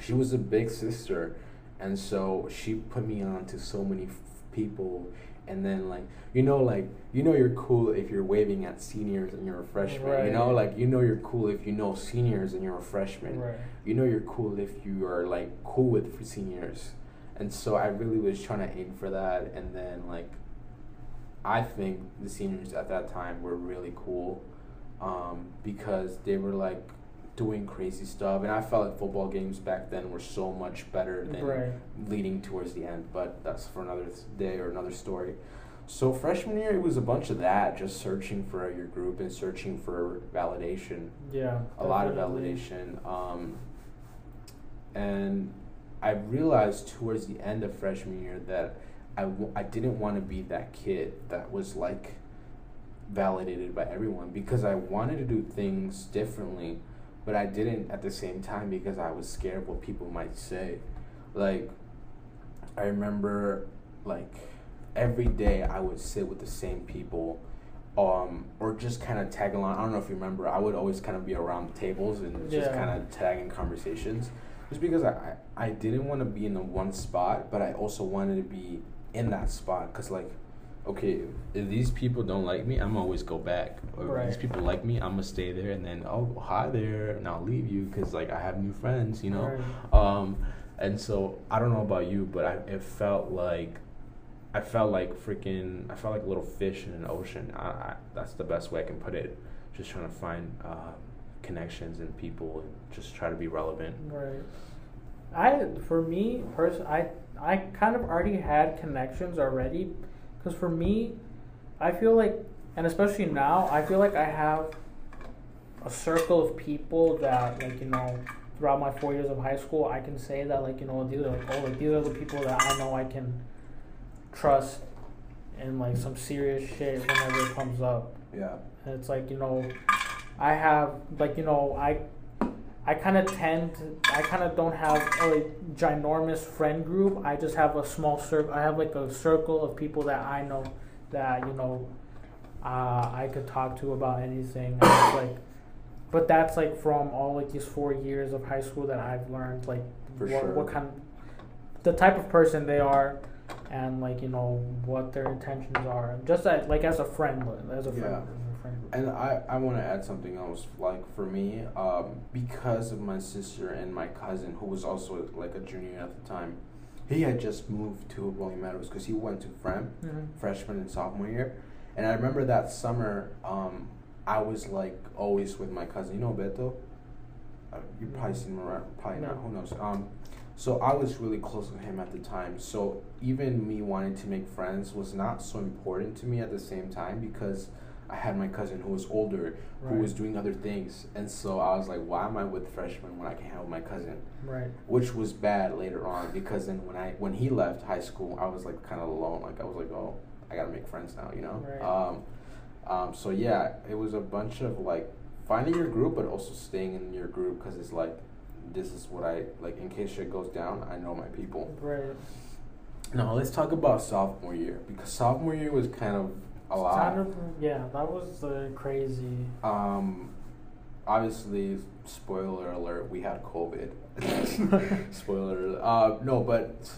she was a big sister and so she put me on to so many f- people and then like you know like you know you're cool if you're waving at seniors and you're a freshman right. you know? Like you know you're cool if you know seniors and you're a freshman. Right. You know you're cool if you are like cool with seniors. And so i really was trying to aim for that. And then like i think the seniors at that time were really cool um, because they were like doing crazy stuff and i felt like football games back then were so much better than right leading towards the end, but that's for another day or another story. So freshman year, it was a bunch of that, just searching for your group and searching for validation, yeah a lot of validation. Um, and I realized towards the end of freshman year that I, w- I didn't want to be that kid that was like validated by everyone because I wanted to do things differently, but I didn't at the same time because I was scared of what people might say. Like, I remember like every day I would sit with the same people. Um, or just kind of tag along. I don't know if you remember. I would always kind of be around tables and just kind of tag in conversations, just because I, I didn't want to be in the one spot, but I also wanted to be in that spot. Cause like, okay, if these people don't like me, I'm always go back. Or if these people like me, I'm gonna stay there, and then oh hi there, and I'll leave you because like I have new friends, you know. Right. Um, and so I don't know about you, but I it felt like I felt like freaking I felt like a little fish in an ocean. I, I that's the best way I can put it. just trying to find uh, connections and people and just try to be relevant. Right. I for me person I I kind of already had connections already because for me I feel like and especially now I feel like I have a circle of people that like you know throughout my four years of high school I can say that like you know these are like oh like these are the people that I know I can trust in like some serious shit whenever it comes up Yeah. and it's like you know I have like you know I I kind of tend to, I kind of don't have a ginormous friend group. I just have a small circle. I have like a circle of people that I know that you know uh, I could talk to about anything. Like, but that's like from all like these four years of high school that I've learned like what, sure. what kind, the type of person they are, and like you know what their intentions are. Just as, like as a friend, as a friend, Yeah. As friend. group. And I, I want to add something else. Like for me, um, because of my sister and my cousin, who was also like a junior at the time, he had just moved to Rolling Meadows because he went to Fremd, Mhm. freshman and sophomore year. And I remember that summer, um, I was like always with my cousin. You know Beto? Uh, you probably seen him around. Probably not. Who knows? Um, so I was really close with him at the time. So even me wanting to make friends was not so important to me at the same time because I had my cousin who was older, who was doing other things, and so I was like, why am I with freshmen when I can with my cousin? Right. Which was bad later on because then when I when he left high school, I was like kind of alone. Like I was like, oh, I gotta make friends now, you know. Right. Um, um, so yeah, it was a bunch of like finding your group, but also staying in your group because it's like this is what I like. In case shit goes down, I know my people. Right. Now let's talk about sophomore year because sophomore year was kind of a lot. Yeah, that was uh, crazy. Um, obviously, spoiler alert, we had COVID. spoiler. alert. Uh, no, but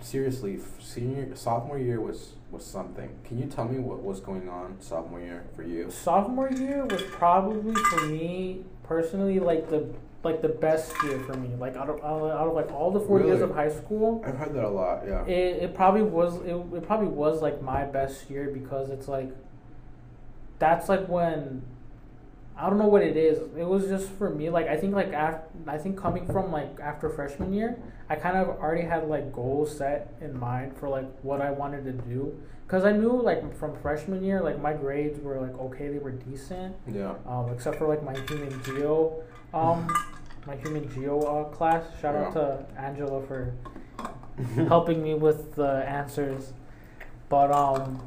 seriously, senior sophomore year was was something. Can you tell me what was going on sophomore year for you? Sophomore year was probably for me personally like the like the best year for me. Like out of out of, like all the four years of high school, I've heard that a lot. Yeah. it, it probably was it, it probably was like my best year because it's like that's like when I don't know what it is. It was just for me like I think like after I think coming from like after freshman year, I kind of already had like goals set in mind for like what I wanted to do cuz I knew like from freshman year like my grades were like okay, they were decent yeah. um, except for like my human geo um my human geo uh, class. Shout out to Angela for helping me with the answers. But um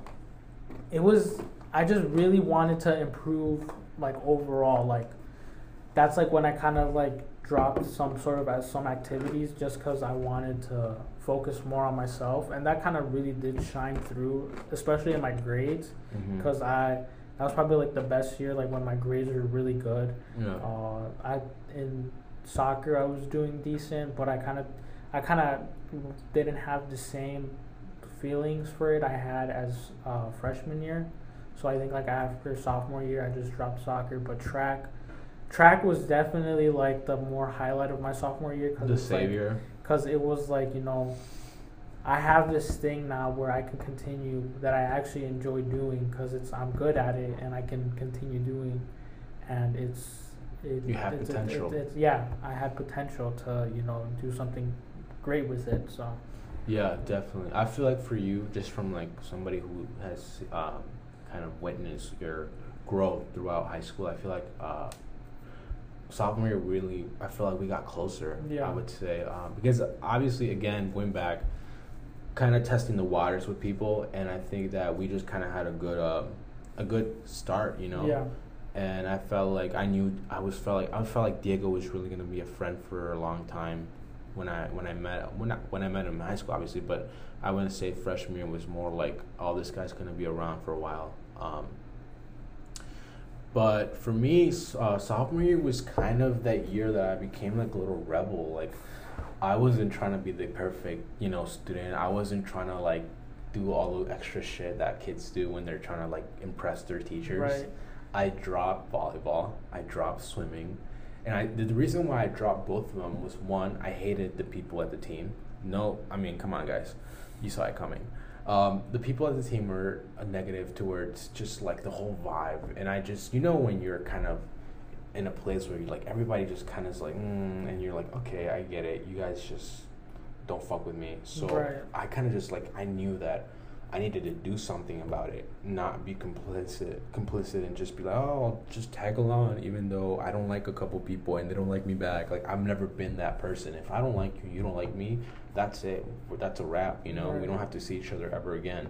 it was I just really wanted to improve like overall like that's like when I kind of like dropped some sort of as some activities just cuz I wanted to focus more on myself and that kind of really did shine through especially in my grades Mm-hmm. cuz I that was probably like the best year like when my grades were really good yeah. uh, I in soccer I was doing decent, but I kind of I kind of didn't have the same feelings for it I had as uh, freshman year. So I think like after sophomore year I just dropped soccer, but track track was definitely like the more highlight of my sophomore year the savior. because it was like you know i have this thing now where i can continue that i actually enjoy doing because it's i'm good at it and i can continue doing and it's it, You have it's, potential. It, it's, yeah i have potential to you know do something great with it so Yeah, definitely. I feel like for you, just from like somebody who has um, kind of witnessed your growth throughout high school, I feel like uh, sophomore year really, I feel like we got closer. Yeah. I would say um, because obviously, again, going back, kind of testing the waters with people, and I think that we just kind of had a good um, a good start, you know. yeah and I felt like I knew I was felt like I felt like Diego was really gonna be a friend for a long time when I when I met when I, when I met him in high school obviously but I wouldn't say freshman year was more like oh this guy's gonna be around for a while um, but for me uh, sophomore year was kind of that year that I became like a little rebel like I wasn't trying to be the perfect you know student I wasn't trying to like do all the extra shit that kids do when they're trying to like impress their teachers right I dropped volleyball. I dropped swimming, and I the, the reason why I dropped both of them was one I hated the people at the team. No, I mean come on guys, you saw it coming. Um, the people at the team were a negative towards just like the whole vibe, and I just you know when you're kind of in a place where you're like everybody just kind of is like, mm, and you're like, okay, I get it. You guys just don't fuck with me. So Right. I kind of just like I knew that I needed to do something about it, not be complicit, complicit, and just be like, oh, I'll just tag along, even though I don't like a couple people and they don't like me back. Like I've never been that person. If I don't like you, you don't like me. That's it. That's a wrap. You know, we don't have to see each other ever again.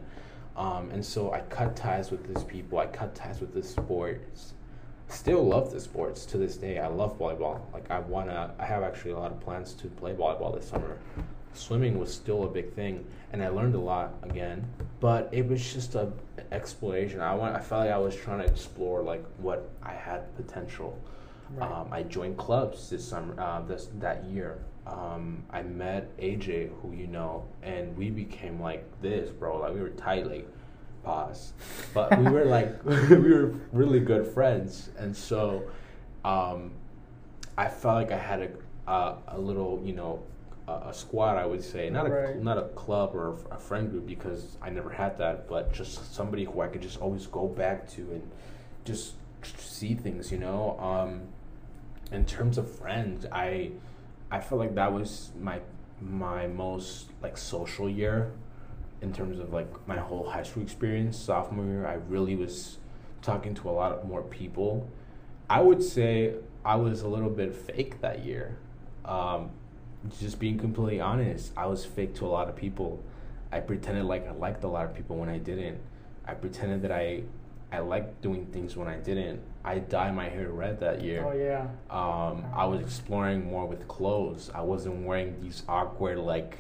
Um, and so I cut ties with these people. I cut ties with this sports. Still love the sports to this day. I love volleyball. Like I wanna. I have actually a lot of plans to play volleyball this summer. Swimming was still a big thing, and I learned a lot again. But it was just a exploration. I want. I felt like I was trying to explore like what I had potential. Right. Um, I joined clubs this summer, uh, this that year. Um, I met AJ, who you know, and we became like this, bro. Like we were tight, like pause, but we were like we were really good friends, and so um, I felt like I had a a, a little, you know, a, a squad. I would say not a not a club or a friend group because I never had that, but just somebody who I could just always go back to and just see things, you know. Um, in terms of friends, I I felt like that was my my most like social year in terms of like my whole high school experience. Sophomore year, I really was talking to a lot more people. I would say I was a little bit fake that year. Um, just being completely honest, I was fake to a lot of people. I pretended like I liked a lot of people when I didn't. I pretended that I I liked doing things when I didn't. I dyed my hair red that year. Oh yeah. Um, I was exploring more with clothes. I wasn't wearing these awkward like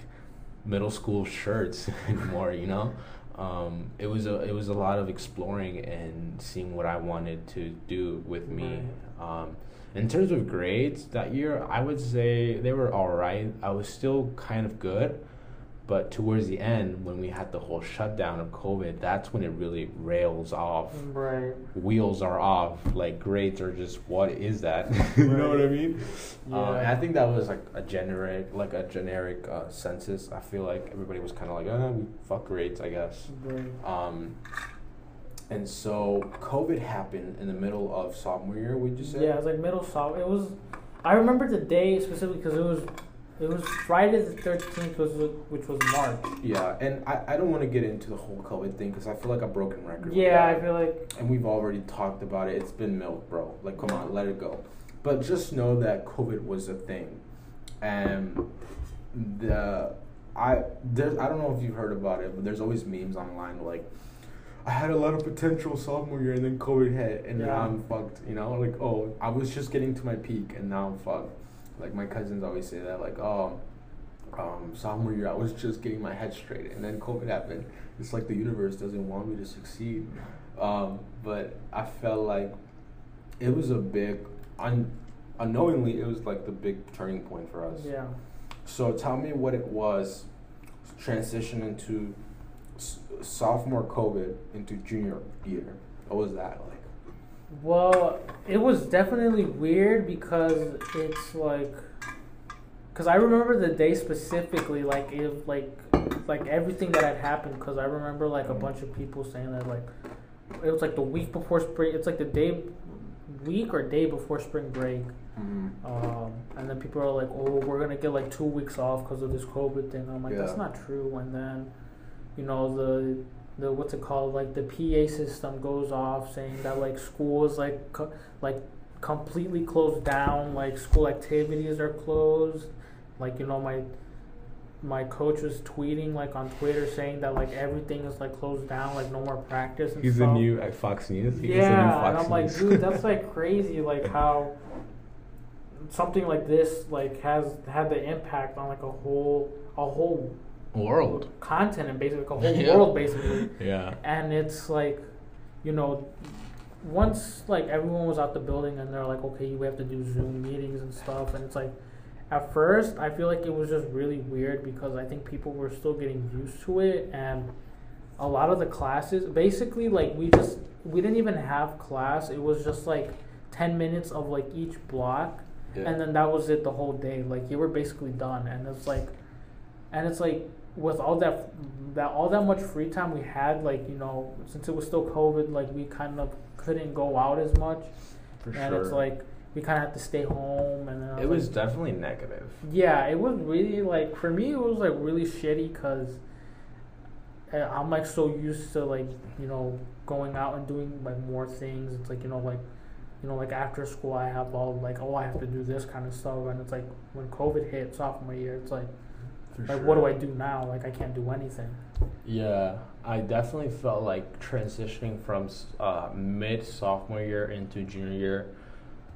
middle school shirts anymore. You know, um, it was a it was a lot of exploring and seeing what I wanted to do with me. Um, in terms of grades that year, I would say they were all right. I was still kind of good, but towards the end, when we had the whole shutdown of COVID, that's when it really rails off Right. wheels are off. Like grades are just what is that? you know what I mean? Um, I think that was like a generic, like a generic uh, census. I feel like everybody was kind of like, oh, we fuck grades, I guess. Right. Um, and so COVID happened in the middle of sophomore year. Would you say? Yeah, it was like middle soft. It was. I remember the day specifically because it was. It was Friday the thirteenth, was which was March. Yeah, and I, I don't want to get into the whole COVID thing because I feel like a broken record. Yeah, I feel like. and we've already talked about it. It's been milk, bro. Like, come on, let it go. But just know that COVID was a thing, and the I there's I don't know if you've heard about it, but there's always memes online like. I had a lot of potential sophomore year, and then COVID hit, and now I'm fucked. You know, like oh, I was just getting to my peak, and now I'm fucked. Like my cousins always say that, like oh, um, sophomore year I was just getting my head straight, and then COVID happened. It's like the universe doesn't want me to succeed. Um, but I felt like it was a big, un- unknowingly, it was like the big turning point for us. Yeah. So tell me what it was, transition into s- sophomore COVID into junior year. What was that like? Well, it was definitely weird because it's like, because I remember the day specifically, like if like, like everything that had happened. Because I remember like a bunch of people saying that like, it was like the week before spring. It's like the day, week or day before spring break. Mm-hmm. Um, and then people are like, "Oh, we're gonna get like two weeks off because of this COVID thing." I'm like, Yeah. "That's not true." And then, you know, the the what's it called? Like the PA system goes off saying that like school is like co- like completely closed down. Like school activities are closed. Like you know, my my coach was tweeting like on Twitter saying that like everything is like closed down, like no more practice and He's stuff. the new at Fox News. New Yeah, Fox and I'm like, dude, that's like crazy. Like how something like this like has had the impact on like a whole a whole world. content and basically like a whole Yeah. world basically. Yeah. And it's like, you know, once like everyone was out the building and they're like, okay, we have to do Zoom meetings and stuff, and it's like. At first, I feel like it was just really weird because I think people were still getting used to it, and a lot of the classes, basically, like we just we didn't even have class. It was just like ten minutes of like each block, Yeah. and then that was it the whole day. Like you were basically done, and it's like, and it's like with all that that all that much free time we had, like you know, since it was still COVID, like we kind of couldn't go out as much, For and it's like we kind of had to stay home, and it was like, definitely negative. yeah, it was really like for me, it was like really shitty because I'm like so used to like you know going out and doing like more things. It's like you know like you know like after school I have all like oh I have to do this kind of stuff, and it's like when COVID hit sophomore year, it's like For like what do I do now? Like I can't do anything. Yeah, I definitely felt like transitioning from uh, mid sophomore year into junior year.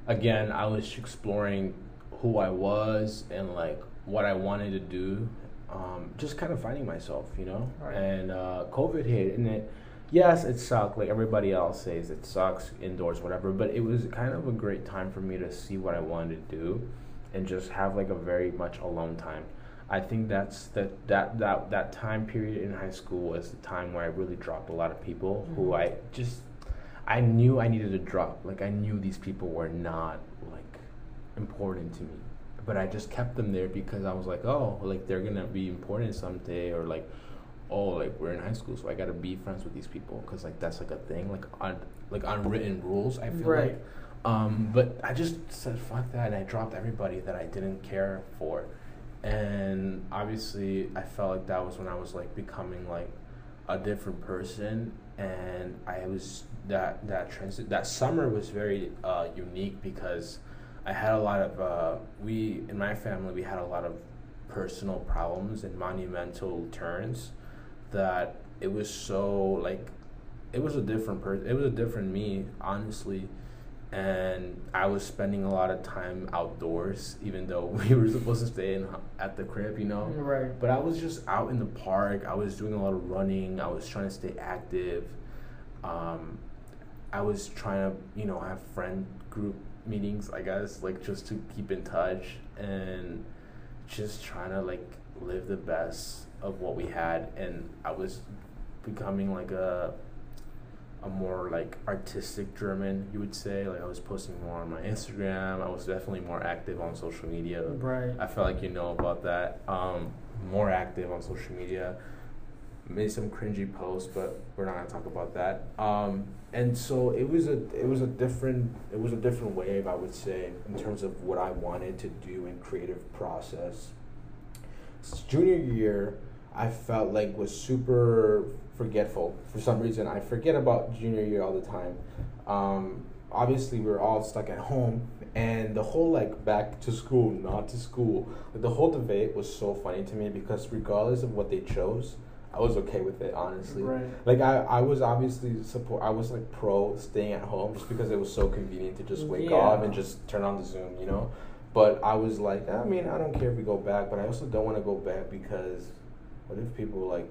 Again, I was exploring who I was and like what I wanted to do. Um, just kind of finding myself, you know. Right. And uh, COVID hit, and it, yes, it sucked. Like everybody else says, it sucks indoors, whatever. But it was kind of a great time for me to see what I wanted to do, and just have like a very much alone time. I think that's that that that that time period in high school was the time where I really dropped a lot of people who Mhm. I just I knew I needed to drop. Like I knew these people were not like important to me. But I just kept them there because I was like, oh, like they're gonna be important someday, or like, oh, like we're in high school, so I gotta be friends with these people because like that's like a thing, like un, like unwritten rules. I feel Right. like, um, but I just said fuck that, and I dropped everybody that I didn't care for, and obviously I felt like that was when I was like becoming like a different person, and I was that that transit that summer was very uh, unique because I had a lot of uh, we in my family we had a lot of personal problems and monumental turns that it was so like it was a different person it was a different me honestly and I was spending a lot of time outdoors even though we were supposed to stay in at the crib you know Right. but I was just out in the park. I was doing a lot of running. I was trying to stay active. Um, I was trying to, you know, have friend group meetings, I guess, like just to keep in touch and just trying to like live the best of what we had. And I was becoming like a a more like artistic German, you would say. Like I was posting more on my Instagram. I was definitely more active on social media. Right. I felt like you know about that. Um, more active on social media. Made some cringy posts, but we're not gonna talk about that. Um, and so it was a it was a different it was a different wave I would say in terms of what I wanted to do in creative process. Junior year, I felt like was super forgetful for some reason. I forget about junior year all the time. Um, obviously, we are all stuck at home, and the whole like back to school, not to school, like, the whole debate was so funny to me because regardless of what they chose, I was okay with it honestly. Right. Like I, I was obviously support. I was like pro staying at home just because it was so convenient to just wake Yeah. up and just turn on the Zoom, you know. But I was like, I mean, I don't care if we go back, but I also don't want to go back because what if people like,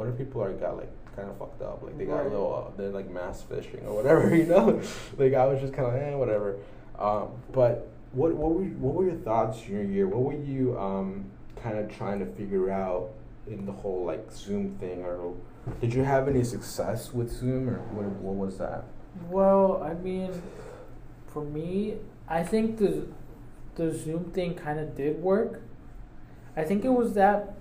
what if people are got like kind of fucked up, like they got a little, uh, they're like mass fishing or whatever, you know. like I was just kind of eh, whatever. Um, but what what were what were your thoughts junior year? What were you um kind of trying to figure out in the whole like Zoom thing, or did you have any success with Zoom, or what what was that? Well, I mean, for me, I think the the Zoom thing kind of did work. I think it was that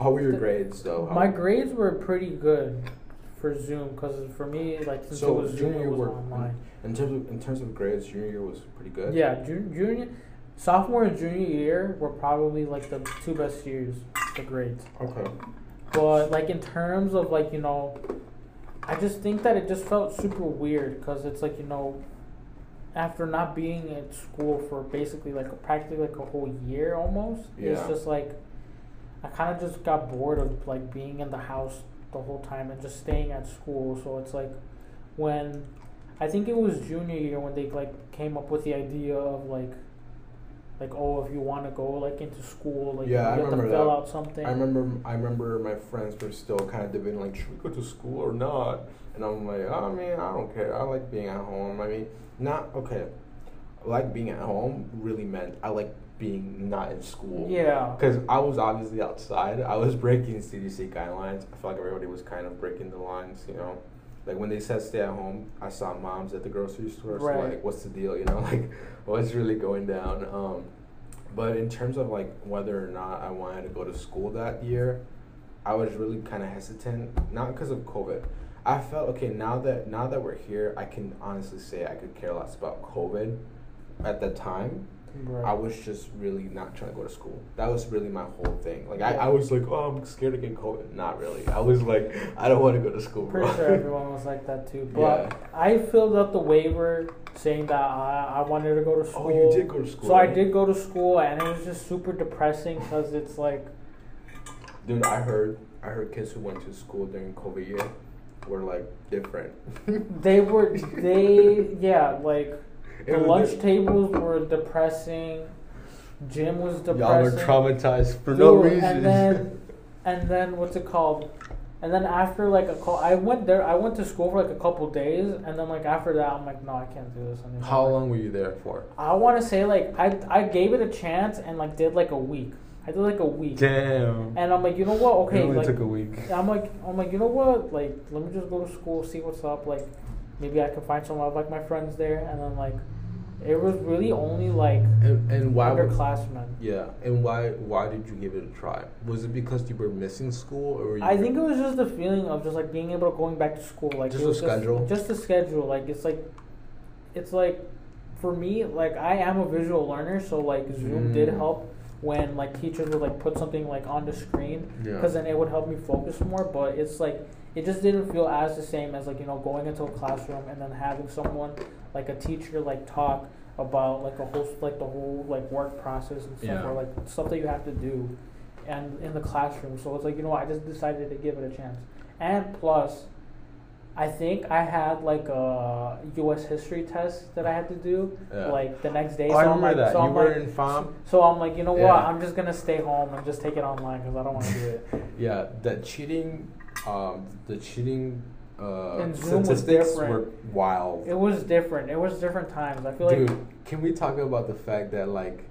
How were your The- grades though? How- my grades were pretty good for Zoom because for me, like since So it was Zoom, junior it year was were online. in terms of in terms of grades, junior year was pretty good. Yeah, jun- junior, sophomore and junior year were probably like the two best years for grades. Okay. But like in terms of like you know, I just think that it just felt super weird because it's like you know, after not being at school for basically like practically like a whole year almost, it's just like I kind of just got bored of like being in the house the whole time and just staying at school. So it's like when I think it was junior year when they like came up with the idea of like like oh if you want to go like into school like Yeah, I you have to remember fill that. out something. I remember I remember my friends were still kind of debating like should we go to school or not, and I'm like I mean I don't care I like being at home. I mean not okay, like being at home really meant I like being not in school. Yeah. Because I was obviously outside. I was breaking CDC guidelines. I felt like everybody was kind of breaking the lines, you know. Like when they said stay at home, I saw moms at the grocery store. So like, what's the deal? You know, like what's really going down? Um, But in terms of like whether or not I wanted to go to school that year, I was really kind of hesitant. Not because of COVID. I felt okay now that now that we're here, I can honestly say I could care less about COVID. At that time, Right. I was just really not trying to go to school. That was really my whole thing. Like I, I was like, oh, I'm scared to get COVID. Not really. I was like, I don't want to go to school, bro. Pretty sure everyone was like that too. But Yeah. I filled out the waiver saying that I, I wanted to go to school. oh, you did go to school. So I did go to school, and it was just super depressing because it's like Dude, I heard I heard kids who went to school during COVID year were like different. they were they yeah like the lunch tables were depressing. Gym was depressing. Y'all were traumatized for no reason. And then, and then what's it called? And then after like a call, I went there. I went to school for like a couple days, and then like after that, I'm like, no, I can't do this anymore. How long were you there for? I want to say like I I gave it a chance and like did like a week. I did like a week, Damn. and I'm like, you know what? Okay, it only like took a week. I'm like I'm like you know what? Like let me just go to school, see what's up. Like maybe I can find some of like my friends there, and then like it was really only like And, and why would underclassmen. Yeah, and why why did you give it a try? Was it because you were missing school, or were you I think it was just the feeling of just like being able to going back to school, like Just the schedule? just the schedule. Like it's like, it's like, for me, like I am a visual learner, so like Zoom did Mm. help when like teachers would like put something like on the screen, Yeah. because then it would help me focus more. But it's like it just didn't feel as the same as like you know going into a classroom and then having someone like a teacher like talk about like a whole like the whole like work process and stuff Yeah. or like stuff that you have to do and in the classroom so it's like you know what, i just decided to give it a chance and plus i think i had like a us history test that i had to do Yeah. like the next day Oh, I so I'm remember like, that. so you I'm were like, in FAM. so i'm like you know what i'm just gonna stay home and just take it online because i don't want to do it Yeah, that cheating, um, the cheating uh, And Zoom was statistics were wild. it was different it was different times i feel like Dude, can we talk about the fact that like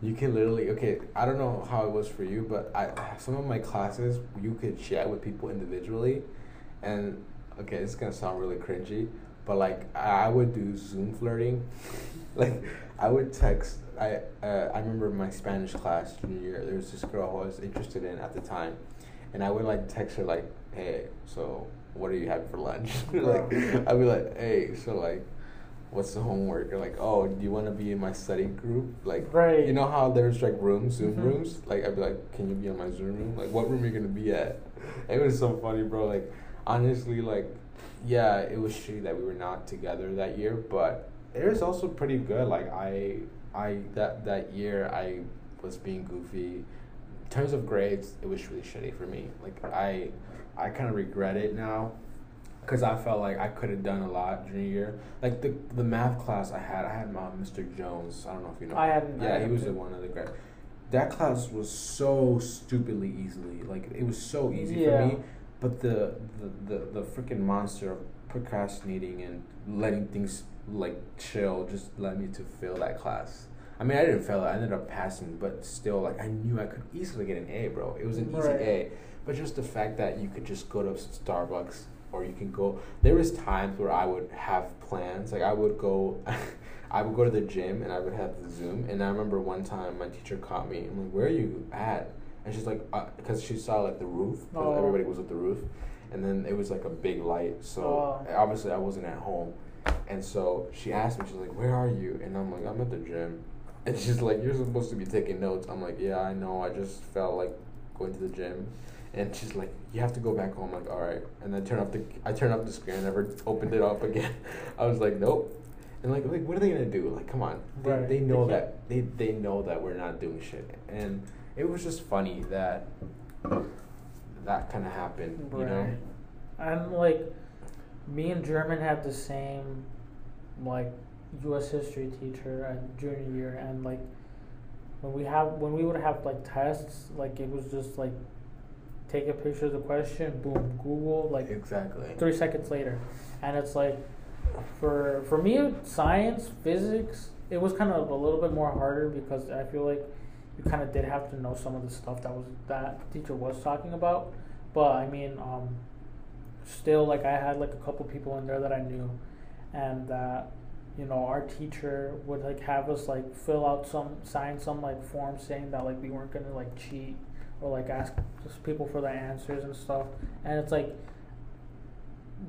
you can literally okay, I don't know how it was for you, but I some of my classes you could chat with people individually and okay, it's gonna sound really cringy, but like I would do Zoom flirting. like I would text I uh, I remember my Spanish class junior year, there was this girl who I was interested in at the time. And I would like text her like, Hey, so what are you having for lunch? like I'd be like, Hey, so like what's the homework? Or like, oh, do you want to be in my study group? Like, Right. you know how there's like rooms, Zoom Mhm. rooms? Like, I'd be like, can you be on my Zoom room? Like, what room are you gonna be at? It was so funny, bro. Like, honestly, like, yeah, it was shitty that we were not together that year, but it was also pretty good. Like, I, I that that year I was being goofy. In terms of grades, it was really shitty for me. Like, I, I kind of regret it now because I felt like I could have done a lot junior year. Like the the math class I had, I had my Mr. Jones. I don't know if you know. I hadn't- I Yeah, he hadn't was the one of the grad. That class was so stupidly easily. Like it was so easy Yeah. for me, but the the the, the freaking monster of procrastinating and letting things like chill just led me to fail that class. I mean, I didn't fail it. I ended up passing, but still, like I knew I could easily get an A, bro. It was an easy Right. A. But just the fact that you could just go to Starbucks or you can go. There was times where I would have plans. Like I would go, I would go to the gym and I would have the Zoom. And I remember one time my teacher caught me. I'm like, "Where are you at?" And she's like, uh, because she saw like the roof. 'cause Oh. everybody was at the roof, and then it was like a big light. So Oh. obviously I wasn't at home. And so she asked me, she's like, "Where are you?" And I'm like, "I'm at the gym." And she's like, "You're supposed to be taking notes." I'm like, "Yeah, I know. I just felt like going to the gym." And she's like, "You have to go back home." I'm like, "All right." And then turn off the I turned off the screen. I never opened it up again. I was like, "Nope." And like, like, what are they gonna do? Like, come on. They, Right. they know They that they they know that we're not doing shit. And it was just funny that that kind of happened. You know. Right. And like, me and German had the same, like, U.S. history teacher at junior year, and like, when we have when we would have like tests, like it was just like, take a picture of the question, boom, Google, like Exactly. three seconds later, and it's like, for for me, science, physics, it was kind of a little bit more harder because I feel like you kind of did have to know some of the stuff that was that the teacher was talking about. But I mean, um, still, like I had like a couple people in there that I knew, and that you know, our teacher would like have us like fill out some sign some like form saying that like we weren't gonna like cheat or like ask just people for the answers and stuff. And it's like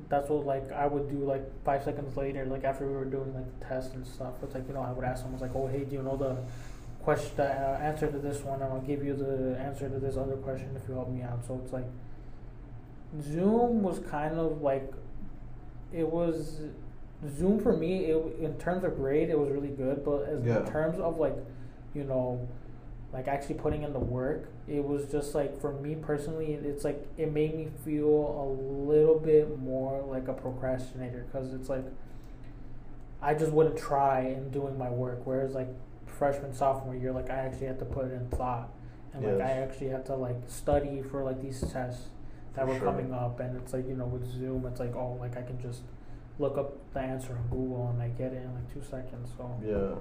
that's what like I would do like five seconds later, like after we were doing like the test and stuff. It's like you know I would ask someone like, oh hey, do you know the question, the uh, answer to this one, and I'll give you the answer to this other question if you help me out. So it's like Zoom was kind of like it was Zoom for me. It, in terms of grade, it was really good, but as Yeah. in terms of like you know like actually putting in the work it was just like for me personally it's like it made me feel a little bit more like a procrastinator because it's like i just wouldn't try in doing my work whereas like freshman sophomore year like i actually had to put it in thought and like i actually had to like study for like these tests that For were sure. coming up and it's like you know with zoom it's like oh like i can just look up the answer on google and i get it in like two seconds so. Yeah,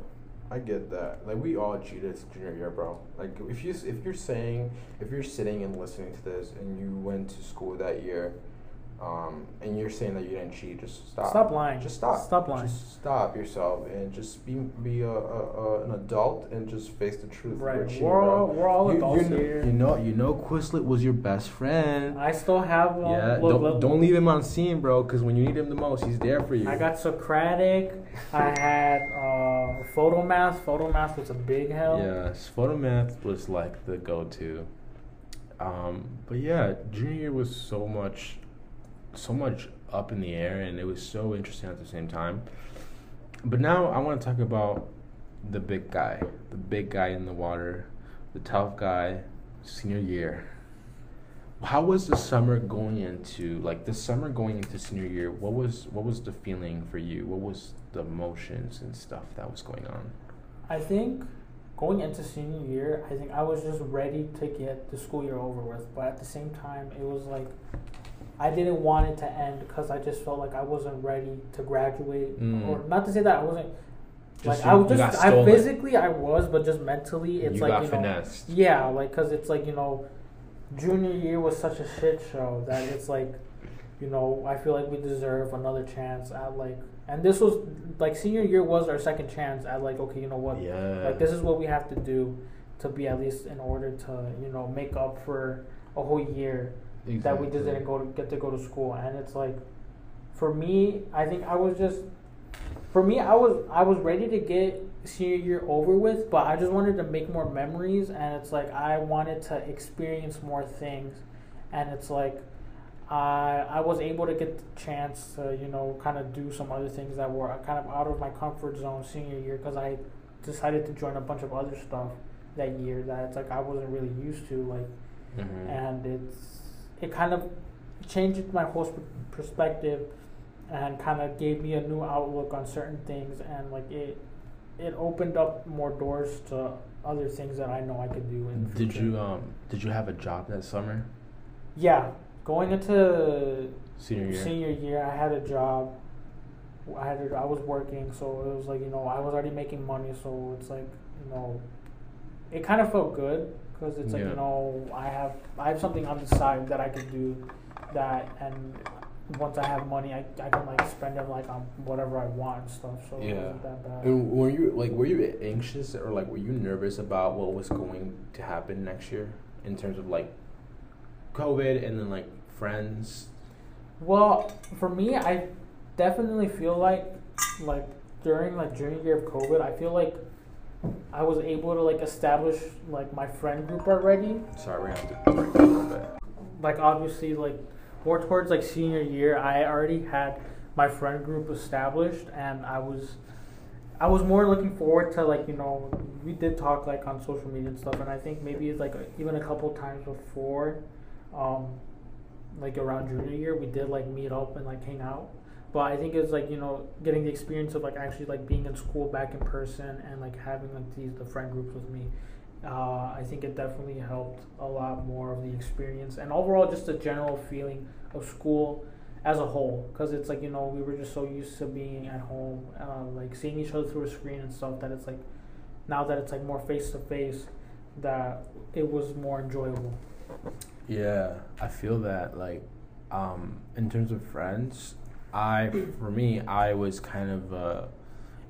I get that. Like we all cheated junior year, bro. Like if you if you're saying if you're sitting and listening to this and you went to school that year, um, and you're saying that you didn't cheat, just stop. Stop lying. Just stop. Stop lying. Just stop yourself and just be be a, a, a an adult and just face the truth. Right cheating, we're all, we're all you, adults you here you know, you know, Quizlet was your best friend. I still have um, yeah, look, don't, look, don't leave him on seen, bro. Because when you need him the most, he's there for you. I got Socratic. I had uh, Photomath. Photo math was a big help. Yes, photo math was like the go-to. Um, but yeah, junior year was so much, so much up in the air, and it was so interesting at the same time. But now I want to talk about the big guy, the big guy in the water, the tough guy, senior year. How was the summer going into like the summer going into senior year? What was what was the feeling for you? What was the emotions and stuff that was going on? I think going into senior year, I think I was just ready to get the school year over with. But at the same time, it was like I didn't want it to end because I just felt like I wasn't ready to graduate. Mm. Or not to say that I wasn't. Just like you- I was just, I physically I was, but just mentally, it's you like you know, finessed. Yeah, like because it's like you know, junior year was such a shit show that it's like, you know, I feel like we deserve another chance at like, and this was like senior year was our second chance at like okay, you know what, Yeah. like this is what we have to do to be at least in order to you know make up for a whole year that we just didn't go to get to go to school and it's like for me i think i was just for me i was i was ready to get senior year over with but i just wanted to make more memories and it's like i wanted to experience more things and it's like i i was able to get the chance to you know kind of do some other things that were kind of out of my comfort zone senior year because i decided to join a bunch of other stuff that year that it's like i wasn't really used to like Mhm. and it's it kind of changed my whole sp- perspective and kind of gave me a new outlook on certain things and like it it opened up more doors to other things that I know I could do in Did future. you um did you have a job that summer? yeah going into Senior year. senior year I had a job I had a, I was working so it was like you know I was already making money so it's like you know it kind of felt good because it's like Yeah. you know I have I have something on the side that I could do that and once I have money I, I can like spend it like on whatever I want and stuff so it Yeah. wasn't that bad And were you like were you anxious or like were you nervous about what was going to happen next year in terms of like COVID and then like friends? Well, for me, I definitely feel like like during like junior year of COVID, I feel like I was able to like establish like my friend group already. Sorry, we're gonna have to break a little bit. Like obviously, like more towards like senior year, I already had my friend group established, and I was I was more looking forward to like you know we did talk like on social media and stuff, and I think maybe like even a couple times before, um, like around junior year, we did like meet up and like hang out. But I think it's like you know getting the experience of like actually like being in school back in person and like having like these the friend groups with me. Uh, I think it definitely helped a lot more of the experience and overall just a general feeling of school as a whole because it's like you know we were just so used to being at home uh, like seeing each other through a screen and stuff that it's like now that it's like more face to face that it was more enjoyable Yeah, I feel that like um in terms of friends, I for me I was kind of uh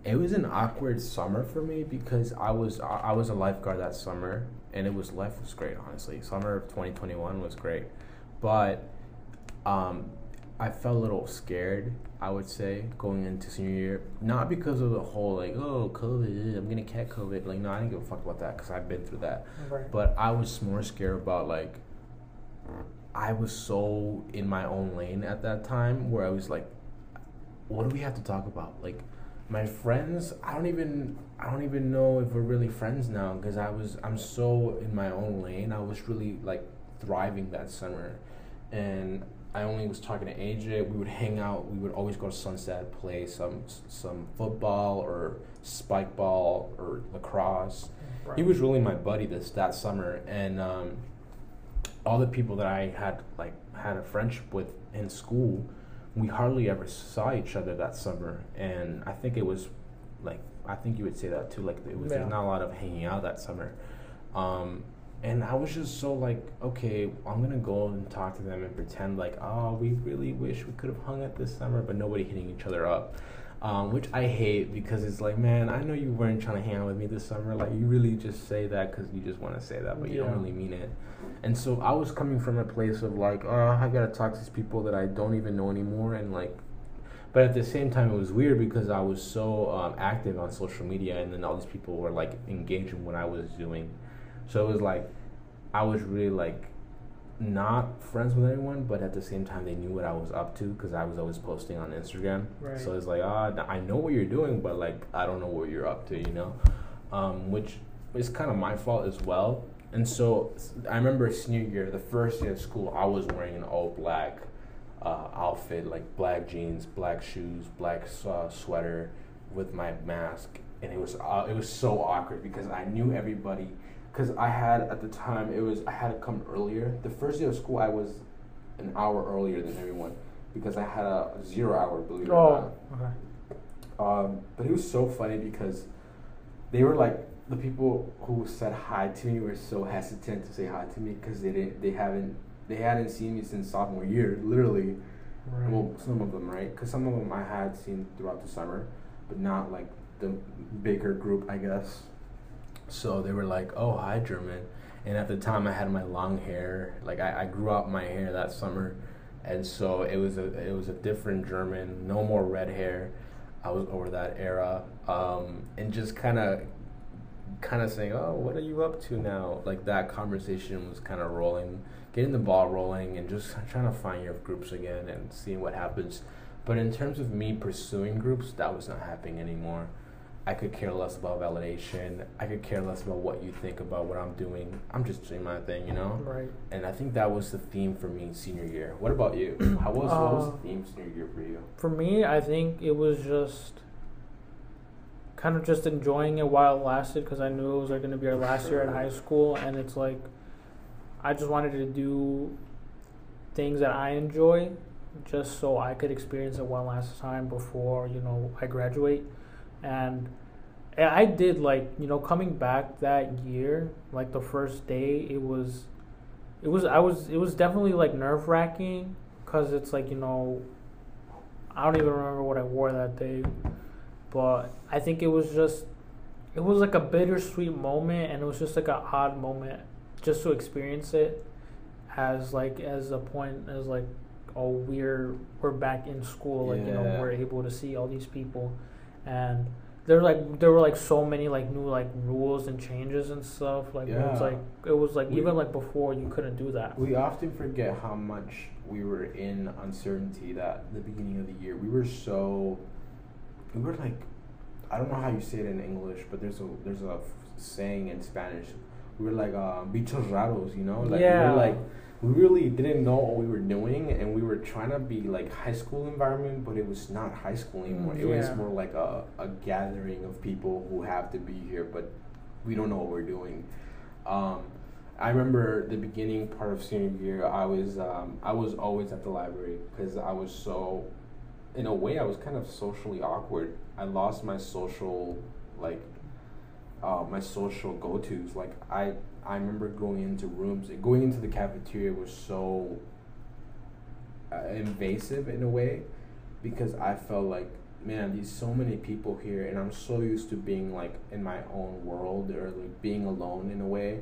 It was an awkward summer for me because I was I was a lifeguard that summer, and it was life was great. Honestly, summer of twenty twenty one was great, but um, I felt a little scared. I would say going into senior year, not because of the whole like oh COVID, I'm gonna catch COVID. Like no, I didn't give a fuck about that because I've been through that. Right. But I was more scared about like I was so in my own lane at that time where I was like, what do we have to talk about? Like my friends, I don't even I don't even know if we're really friends now because I was I'm so in my own lane. I was really like thriving that summer, and I only was talking to AJ. We would hang out. We would always go to Sunset, play some some football or spike ball or lacrosse right. he was really my buddy this that summer and um, all the people that i had like had a friendship with in school we hardly ever saw each other that summer. And i think it was like i think you would say that too like it was Yeah. there's not a lot of hanging out that summer. Um, and i was just so like okay i'm gonna go and talk to them and pretend like oh we really wish we could have hung out this summer but nobody hitting each other up um, which I hate because it's like, man, I know you weren't trying to hang out with me this summer. Like, you really just say that because you just want to say that, but you don't really mean it. And so I was coming from a place of like, oh, I gotta talk to these people that I don't even know anymore, and like, but at the same time, it was weird because I was so um, active on social media, and then all these people were like engaged in what I was doing. So it was like, I was really like not friends with anyone, but at the same time, they knew what I was up to because I was always posting on Instagram. Right. So it's like, ah, I know what you're doing, but like, I don't know what you're up to, you know? Um, which is kind of my fault as well. And so I remember senior year, the first day of school, I was wearing an all black uh, outfit, like black jeans, black shoes, black uh, sweater with my mask. And it was uh, it was so awkward because I knew everybody. Because I had at the time it was I had to come earlier. The first day of school I was an hour earlier than everyone because I had a zero hour. Believe it or not. Oh, okay. Um, but it was so funny because they were like the people who said hi to me were so hesitant to say hi to me because they didn't they haven't they hadn't seen me since sophomore year literally Right. well some of them right because some of them I had seen throughout the summer but not like the bigger group I guess so they were like oh hi German. And at the time I had my long hair. Like I, I grew out my hair that summer. And so it was a it was a different German no more red hair. I was over that era. Um, and just kind of kind of saying oh what are you up to now? Like that conversation was kind of rolling getting the ball rolling and just trying to find your groups again and seeing what happens. But in terms of me pursuing groups that was not happening anymore I could care less about validation. I could care less about what you think about what I'm doing. I'm just doing my thing, you know? Right. And I think that was the theme for me senior year. What about you? How was what was Uh, the theme senior year for you? For me, I think it was just kind of just enjoying it while it lasted because I knew it was like going to be our last year at high school, and it's like I just wanted to do things that I enjoy, just so I could experience it one last time before you know I graduate, and I did like you know coming back that year, like the first day, it was, it was I was it was definitely like nerve wracking because it's like you know I don't even remember what I wore that day, but I think it was just, it was like a bittersweet moment, and it was just like an odd moment, just to experience it, as like as a point as like, oh we're we're back in school, like you know we're able to see all these people, and there were like there were like so many like new like rules and changes and stuff like it was like it was like We- even like before you couldn't do that. We often forget how much we were in uncertainty that the beginning of the year. We were so we were like I don't know how you say it in English, but there's a there's a saying in Spanish. We were like uh, bichos raros, you know? Like we Yeah. were like we really didn't know what we were doing and we were trying to be like high school environment, but it was not high school anymore. Mm, It was more like a, a gathering of people who have to be here, but we don't know what we're doing. Um, I remember the beginning part of senior year. I was um, I was always at the library because I was so, in a way, I was kind of socially awkward. I lost my social like, uh, my social go tos. Like I I remember going into rooms, and going into the cafeteria was so uh, invasive in a way, because I felt like man, these so many people here, and I'm so used to being like in my own world or like being alone in a way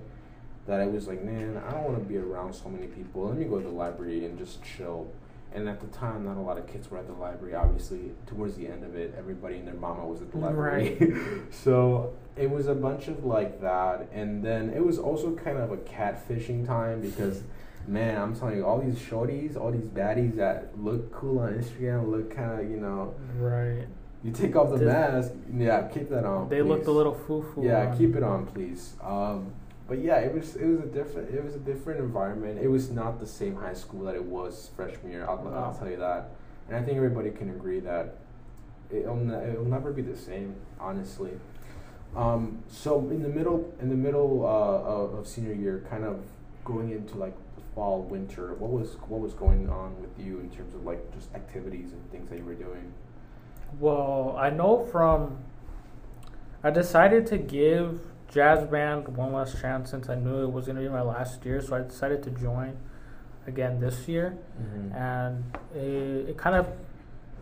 that I was like, man, I don't want to be around so many people. Let me go to the library and just chill. And at the time, not a lot of kids were at the library. Obviously, towards the end of it, everybody and their mama was at the library. Right. so it was a bunch of like that. And then it was also kind of a catfishing time because, man, I'm telling you, all these shorties, all these baddies that look cool on Instagram, look kind of, you know, Right. you take off the Did- mask. Yeah, keep that on. They looked a little foo foo. Yeah, keep it on, please. Um, but yeah, it was it was a different it was a different environment. It was not the same high school that it was freshman year. I'll, I'll tell you that, and I think everybody can agree that it'll ne- it'll never be the same, honestly. Um, so in the middle in the middle uh, of, of senior year, kind of going into like the fall winter, what was what was going on with you in terms of like just activities and things that you were doing? Well, I know from. I decided to give jazz band one last chance since I knew it was going to be my last year, so I decided to join again this year, Mm-hmm. and it, it kind of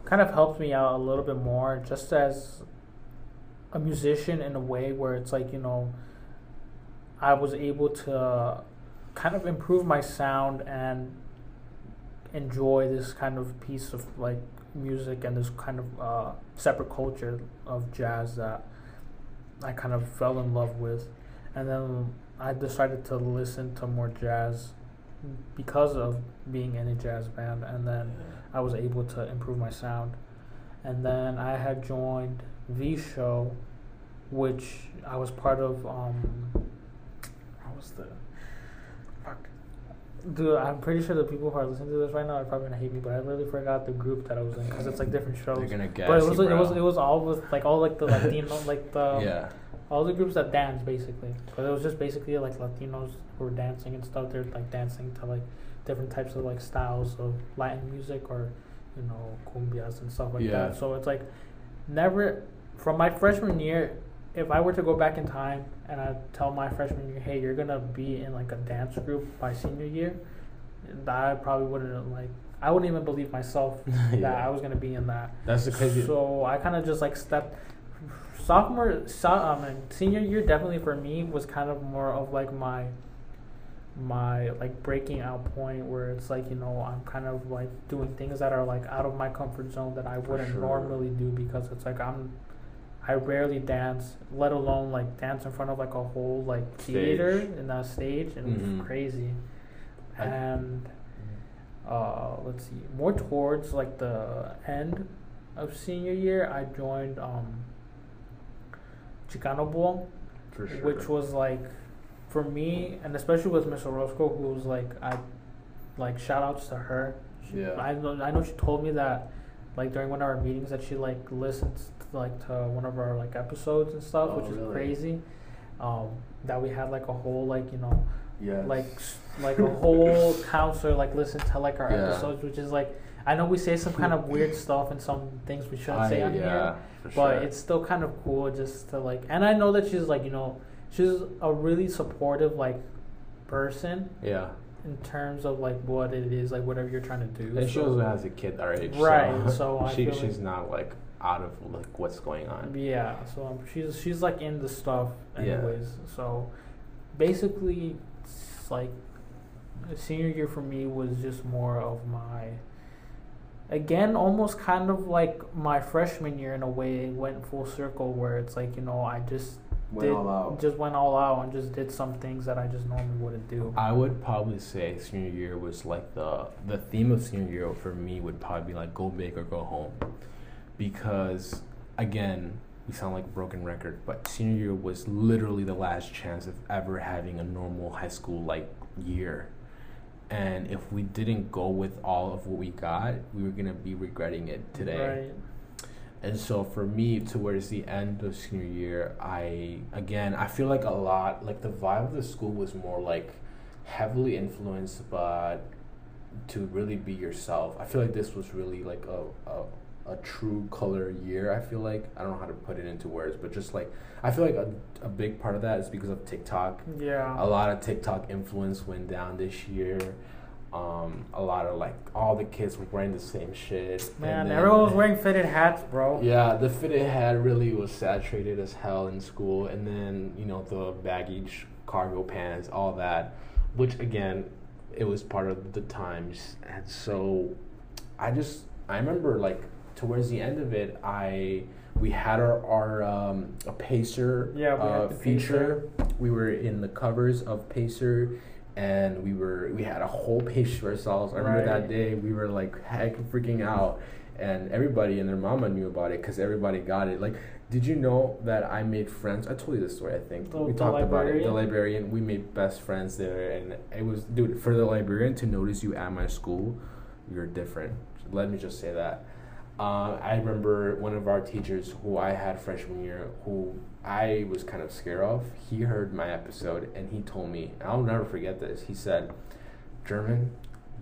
kind of helped me out a little bit more just as a musician in a way where it's like you know I was able to kind of improve my sound and enjoy this kind of piece of like music and this kind of uh, separate culture of jazz that I kind of fell in love with, and then I decided to listen to more jazz because of being in a jazz band, and then I was able to improve my sound, and then I had joined V Show, which I was part of. Um, what was the fuck? Dude, I'm pretty sure the people who are listening to this right now are probably gonna hate me, but I really forgot the group that I was in because it's like different shows. They're gonna guess. But it was you, it was it was all with like all like the Latino like the um, yeah. all the groups that dance basically. But it was just basically like Latinos who were dancing and stuff. They're like dancing to like different types of like styles of Latin music or you know cumbias and stuff like Yeah. that. So it's like never from my freshman year. If I were to go back in time and I tell my freshman year, hey, you're gonna be in like a dance group by senior year, I probably wouldn't like. I wouldn't even believe myself that I was gonna be in that. That's the crazy. So I kind of just like stepped. Sophomore, so, um, and senior year definitely for me was kind of more of like my, my like breaking out point where it's like you know I'm kind of like doing things that are like out of my comfort zone that I wouldn't sure. normally do because it's like I'm, I rarely dance, let alone like dance in front of like a whole like theater Stage. in that stage and Mhm. was crazy, and uh, let's see, more towards like the end of senior year, I joined um, Chicano Bowl, sure. which was like, for me, and especially with Miss Orozco, who was like, I, like shout outs to her. She, Yeah. I know, I know she told me that, like during one of our meetings, that she like listens to, like to one of our like episodes and stuff, Oh, which really? is crazy. Um, that we had like a whole like you know Yes. like like a whole counselor like listen to like our Yeah. episodes, which is like I know we say some kind of weird stuff and some things we shouldn't say on yeah, here, but sure. it's still kind of cool just to like. And I know that she's like you know she's a really supportive like person yeah. In terms of like what it is like whatever you're trying to do. And she So- also has a kid our age. Right, so I she feel she's like- not like out of like what's going on. Yeah, so um, she's she's like in the stuff Yeah. anyways. So basically, it's like senior year for me was just more of my again almost kind of like my freshman year in a way it went full circle where it's like you know I just Went did all out. just went all out and just did some things that I just normally wouldn't do. I would probably say senior year was like the the theme of senior year for me would probably be like go big or go home, because again we sound like a broken record, but senior year was literally the last chance of ever having a normal high school like year, and if we didn't go with all of what we got, we were gonna be regretting it today. Right. And so for me, towards the end of senior year, I again I feel like a lot like the vibe of the school was more like heavily influenced but to really be yourself. I feel like this was really like a, a a true color year. I feel like I don't know how to put it into words, but just like I feel like a, a big part of that is because of TikTok. Yeah. A lot of TikTok influence went down this year. Um, a lot of like all the kids were wearing the same shit. and Man, then- everyone was wearing fitted hats, bro. Yeah, the fitted hat really was saturated as hell in school, and then you know the baggage, cargo pants, all that, which again, it was part of the times, and so I just I remember like towards the end of it, I we had our our um, a Pacer Yeah, we uh, feature. We were in the covers of Pacer. And we were we had a whole page to ourselves. I remember that day we were like heck freaking out, and everybody and their mama knew about it because everybody got it. Like, did you know that I made friends? I told you this story. I think The- we talked about it. The librarian? librarian. We made best friends there, and it was dude for the librarian to notice you at my school, you're different. Let me just say that. Uh, I remember one of our teachers who I had freshman year, who I was kind of scared of. He heard my episode and he told me, I'll never forget this. He said, "German,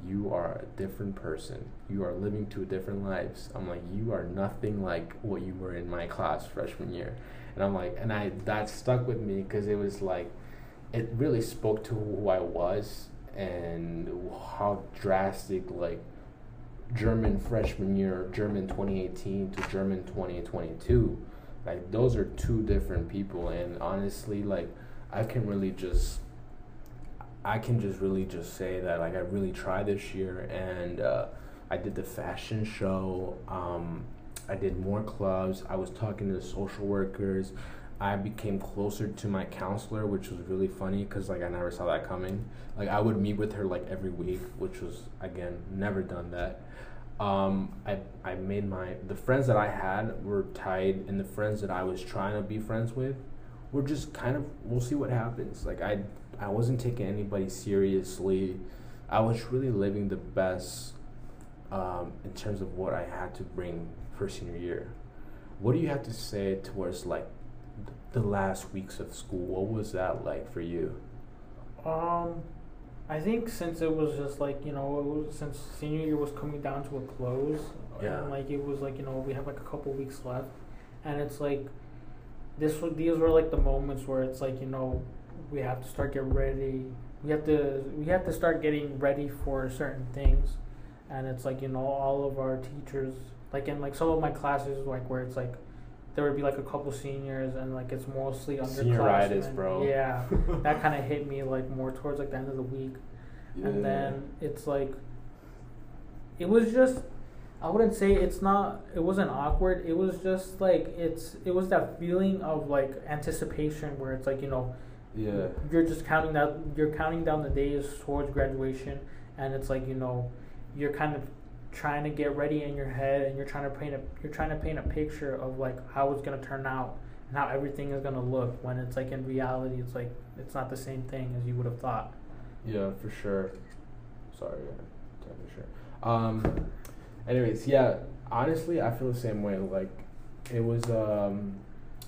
you are a different person. You are living two different lives." I'm like, "You are nothing like what you were in my class freshman year," and I'm like, and I that stuck with me because it was like, it really spoke to who I was and how drastic like German freshman year, German 2018 to German 2022. Like those are two different people and honestly like I can really just I can just really just say that like I really tried this year and uh, I did the fashion show. Um, I did more clubs. I was talking to the social workers. I became closer to my counselor, which was really funny because like I never saw that coming. Like I would meet with her like every week, which was again never done that. Um, I I made my the friends that I had were tied, and the friends that I was trying to be friends with were just kind of we'll see what happens. Like I I wasn't taking anybody seriously. I was really living the best um, in terms of what I had to bring for senior year. What do you have to say towards like th- the last weeks of school? What was that like for you? Um, I think since it was just like you know, it was, since senior year was coming down to a close, Yeah. and like it was like you know we have like a couple weeks left, and it's like this these were like the moments where it's like you know we have to start getting ready. We have to we have to start getting ready for certain things, and it's like you know all of our teachers like in like some of my classes like where it's like there would be like a couple seniors and like it's mostly underclassmen. Bro. Yeah, that kind of hit me like more towards like the end of the week, and then it's like it was just I wouldn't say it's not it wasn't awkward. It was just like it's it was that feeling of like anticipation where it's like you know yeah. you're just counting down you're counting down the days towards graduation and it's like you know you're kind of trying to get ready in your head and you're trying to paint a you're trying to paint a picture of like how it's to turn out and how everything is to look when it's like in reality it's like it's not the same thing as you would have thought Yeah, for sure. Sorry, yeah, for sure. Um, anyways, yeah. Honestly, I feel the same way. Like, it was um,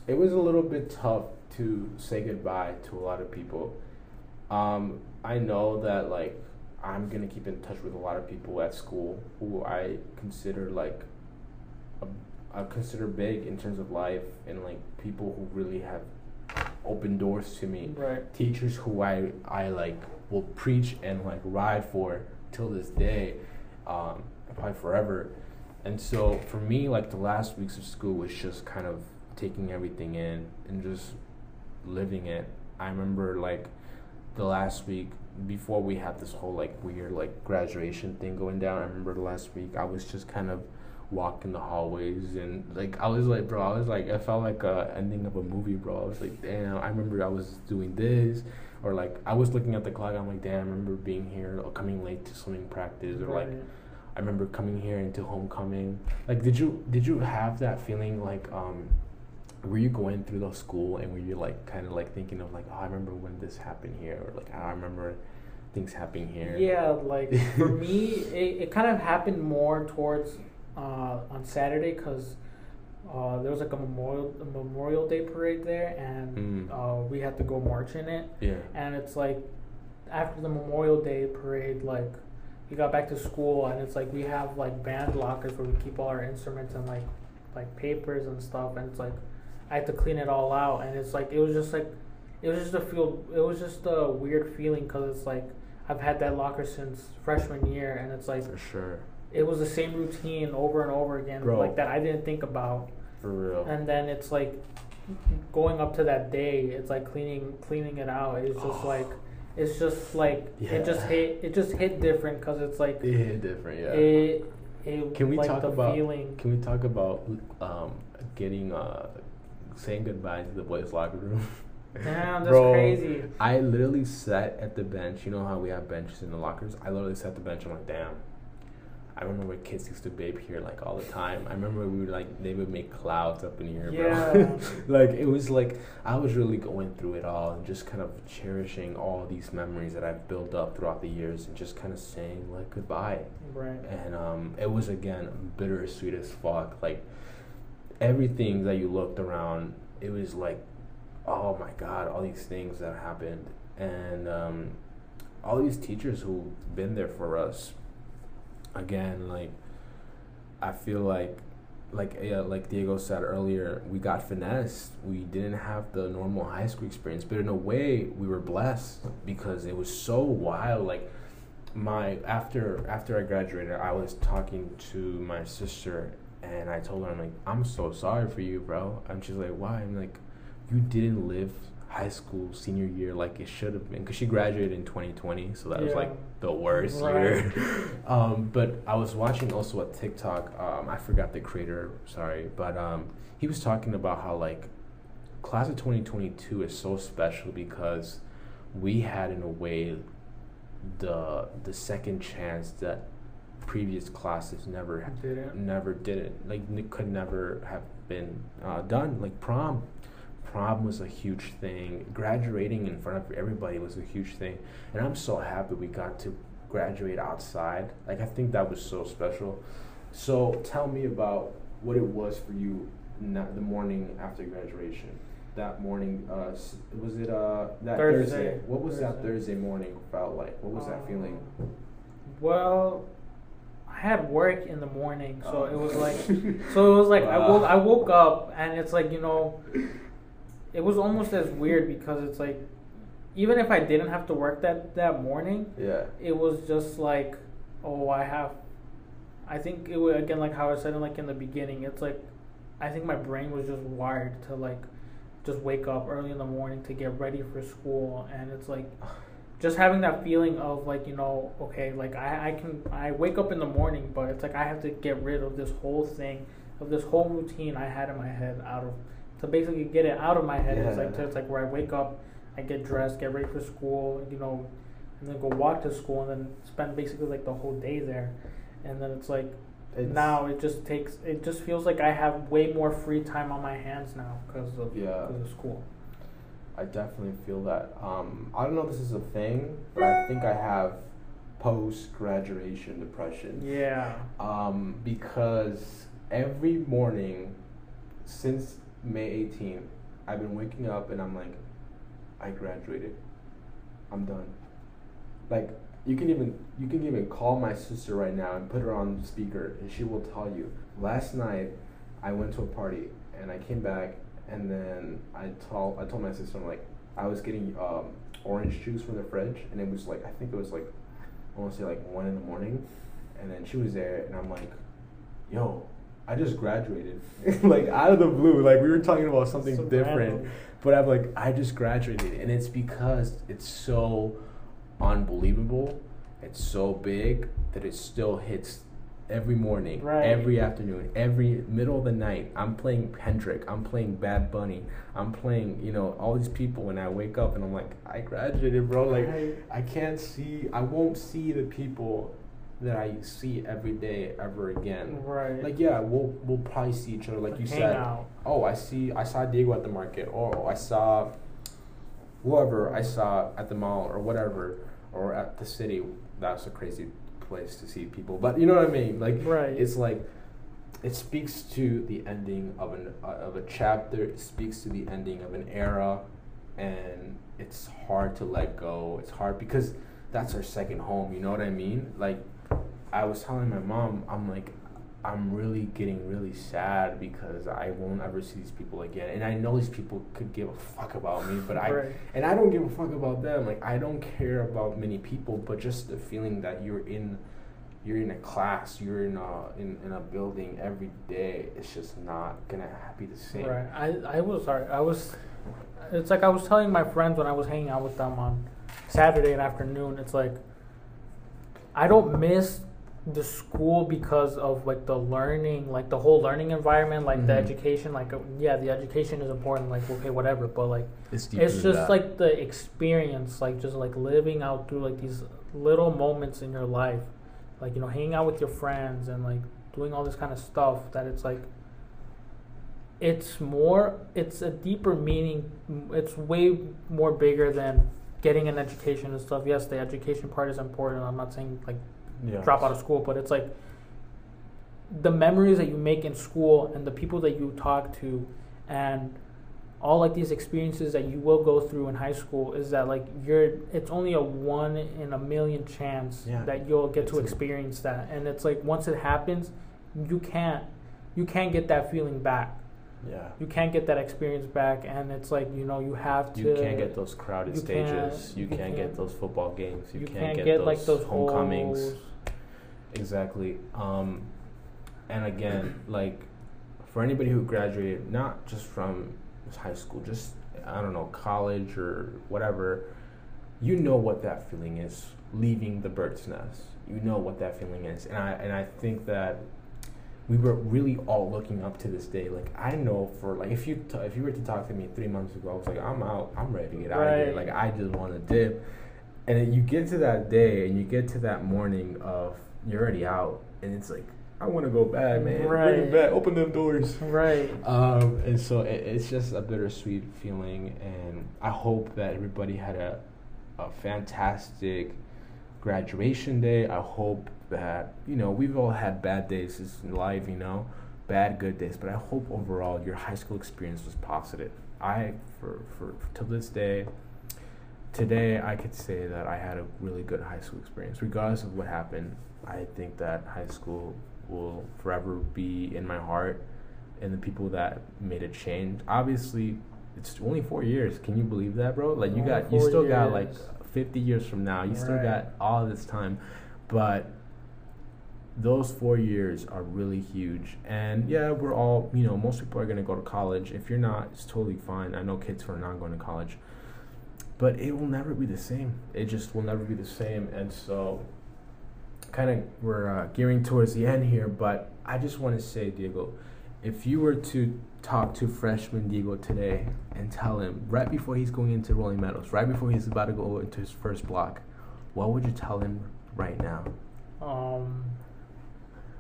it was a little bit tough to say goodbye to a lot of people. Um, I know that like I'm gonna keep in touch with a lot of people at school who I consider like a, I consider big in terms of life and like people who really have opened doors to me right teachers who I I like will preach and like ride for till this day, um, probably forever. And so for me, like the last weeks of school was just kind of taking everything in and just living it. I remember like the last week before we had this whole like weird like graduation thing going down. I remember last week I was just kind of walking the hallways and like I was like bro I was like I felt like a ending of a movie bro I was like damn I remember I was doing this or like I was looking at the clock I'm like damn I remember being here or coming late to swimming practice or like. I remember coming here into homecoming like did you did you have that feeling like um were you going through the school and were you like kind of like thinking of like oh I remember when this happened here or like I remember things happening here Yeah, like for me, it, it kind of happened more towards uh, on Saturday because uh, there was like a memorial a Memorial Day parade there, and Mm. uh, we had to go march in it. yeah And it's like after the Memorial Day parade, like we got back to school, and it's like we have like band lockers where we keep all our instruments and like like papers and stuff, and it's like I had to clean it all out, and it's like it was just like it was just a feel it was just a weird feeling because it's like I've had that locker since freshman year, and it's like For sure. it was the same routine over and over again, Bro. like that I didn't think about. For real. And then it's like going up to that day, it's like cleaning cleaning it out. It's just Oh. like it's just like it just hit it just hit different because it's like It hit different, yeah. it it Can we like talk the about- feeling. Can we talk about um, getting uh, saying goodbye to the boys' locker room? Damn, that's Bro, crazy. I literally sat at the bench. You know how we have benches in the lockers? I literally sat at the bench. I'm like, damn. I remember when kids used to babe here like all the time. I remember we would like they would make clouds up in here, Yeah. bro. like it was like I was really going through it all and just kind of cherishing all these memories that I've built up throughout the years and just kind of saying like goodbye. Right. And um, it was again bittersweet as fuck. Like everything that you looked around, it was like, oh my god, all these things that happened, and um, all these teachers who've been there for us. Again, like I feel like, like yeah, like Diego said earlier, we got finessed. We didn't have the normal high school experience, but in a way, we were blessed because it was so wild. Like my after after I graduated, I was talking to my sister and I told her I'm like I'm so sorry for you, bro. And she's like, why? I'm like, you didn't live high school senior year like it should have been because she graduated in 2020, so that was like the worst Right. year. um, but I was watching also a TikTok. Um, I forgot the creator, sorry, but um, he was talking about how like class of 2022 is so special because we had in a way the the second chance that previous classes never Did it? never did it like it could never have been uh, done like prom. Prom was a huge thing. Graduating in front of everybody was a huge thing. And i'm so happy we got to graduate outside. Like i think that was so special. So tell me about what it was for you na- the morning after graduation. That morning uh was it uh that thursday, Thursday. what was that Thursday. thursday morning felt like? What was that feeling? Um, Well, I had work in the morning, so oh. it was like, so it was like I woke, I woke up, and it's like you know, it was almost as weird because it's like, even if I didn't have to work that that morning, yeah it was just like, oh, I have. I think it was again like how I said it like in the beginning. It's like, I think my brain was just wired to like, just wake up early in the morning to get ready for school, and it's like, just having that feeling of like you know, okay, like I I can I wake up in the morning, but it's like I have to get rid of this whole thing, of this whole routine I had in my head out of, to basically get it out of my head. It's like Yeah. it's like where I wake up, I get dressed, get ready for school, you know, and then go walk to school and then spend basically like the whole day there. And then it's like It's- now it just takes it just feels like I have way more free time on my hands now because of Yeah. because of school. I definitely feel that. Um, I don't know if this is a thing, but I think I have post graduation depression. Yeah. Um, because every morning since May 18th, I've been waking up and I'm like, I graduated. I'm done. Like you can even you can even call my sister right now and put her on speaker and she will tell you. Last night I went to a party and I came back and then I told I told my sister I'm like I was getting um, orange juice from the fridge and it was like I think it was like I want to say like one in the morning and then she was there and I'm like, yo, I just graduated. like out of the blue. Like we were talking about something So different. random. But I'm like, I just graduated, and it's because it's so unbelievable. It's so big that it still hits every morning, Right. every afternoon, every middle of the night. I'm playing Kendrick. I'm playing Bad Bunny. I'm playing, you know, all these people. When I wake up and I'm like, I graduated, bro. Like, Right. I can't see. I won't see the people that I see every day ever again. Right. Like, yeah, we'll we'll probably see each other, like you said out. oh, I see, I saw Diego at the market, or I saw whoever I saw at the mall, or whatever, or at the city. That's a crazy place to see people, but you know what I mean. Like, Right. it's like it speaks to the ending of an uh, of a chapter. It speaks to the ending of an era, and it's hard to let go. It's hard because that's our second home. You know what I mean? Like, I was telling my mom, I'm like, I'm really getting really sad because I won't ever see these people again. And I know these people could give a fuck about me, but I Right. and I don't give a fuck about them. Like I don't care about many people, but just the feeling that you're in you're in a class, you're in a in, in a building every day, it's just not gonna be the same. Right. I, I was sorry. I was. It's like I was telling my friends when I was hanging out with them on Saturday and afternoon. It's like I don't miss the school because of like the learning, like the whole learning environment, like the Mhm. education. Like uh, yeah, the education is important. Like okay, whatever. But like It's it's just that. like the experience, like just like living out through like these little moments in your life, like you know, hanging out with your friends and like doing all this kind of stuff. That it's like it's more, it's a deeper meaning. It's way more bigger than getting an education and stuff. Yes, the education part is important. I'm not saying like yeah. drop out of school, but it's like the memories that you make in school and the people that you talk to and all like these experiences that you will go through in high school is that like you're it's only a one in a million chance Yeah. that you'll get to It's a- experience that and it's like once it happens you can't you can't get that feeling back Yeah. you can't get that experience back and it's like you know you have to You can't get those crowded you stages. can't- You, you can't, can't- get those football games. You, you can't, can't get, get those like those homecomings. Exactly. Um, and again, like for anybody who graduated, not just from high school, just I don't know, college or whatever, you know what that feeling is leaving the bird's nest. You know what that feeling is, and I and I think that we were really all looking up to this day. Like I know for like if you t- if you were to talk to me three months ago, I was like I'm out, I'm ready to get out of here. Like I just want to dip. And then you get to that day, and you get to that morning of you're already out, and it's like I want to go back, man. Bring Right. it back. Open them doors. right Um, and so it, it's just a bittersweet feeling, and I hope that everybody had a, a fantastic graduation day. I hope that you know we've all had bad days in life, you know, bad good days, but I hope overall your high school experience was positive. I for for till this day, today I could say that I had a really good high school experience, regardless of what happened. I think that high school will forever be in my heart and the people that made a change. Obviously, it's only four years. Can you believe that, bro? Like you got, you still got like fifty years from now. You still Right. got all this time, but those four years are really huge. And yeah, we're all, you know, most people are gonna go to college. If you're not, it's totally fine. I know kids who are not going to college, but it will never be the same. It just will never be the same. And so, kind of, we're uh, gearing towards the end here, but I just want to say, Diego, if you were to talk to freshman Diego today and tell him right before he's going into Rolling Meadows, right before he's about to go into his first block, what would you tell him right now? Um,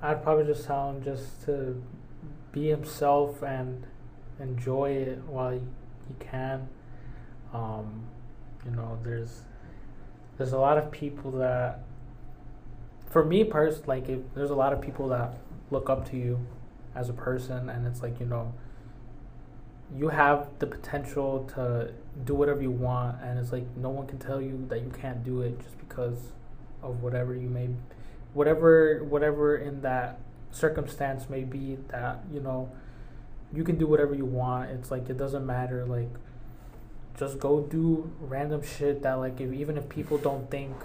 I'd probably just tell him just to be himself and enjoy it while he, he can. Um, you know, there's there's a lot of people that, for me personally, like there's a lot of people that look up to you as a person, and it's like you know, you have the potential to do whatever you want, and it's like no one can tell you that you can't do it just because of whatever you may whatever whatever in that circumstance may be that you know you can do whatever you want. It's like it doesn't matter like just go do random shit that like if, even if people don't think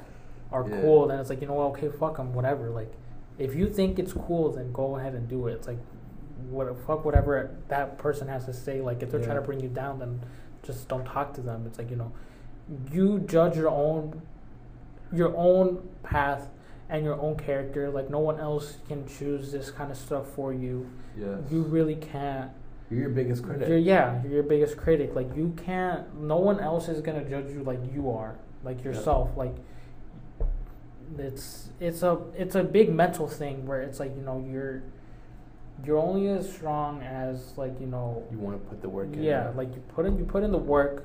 are Yeah. cool then it's like you know what okay fuck them whatever like if you think it's cool then go ahead and do it it's like what fuck whatever that person has to say like if they're trying to bring you down then just don't talk to them it's like you know you judge your own your own path and your own character. Like no one else can choose this kind of stuff for you. Yes. You really can't. You're your biggest critic. You're yeah, you're your biggest critic. Like you can't. No one else is gonna judge you like you are. Like yourself. Like it's it's a it's a big mental thing where it's like you know you're you're only as strong as like you know you want to put the work in. yeah like you put in you put in the work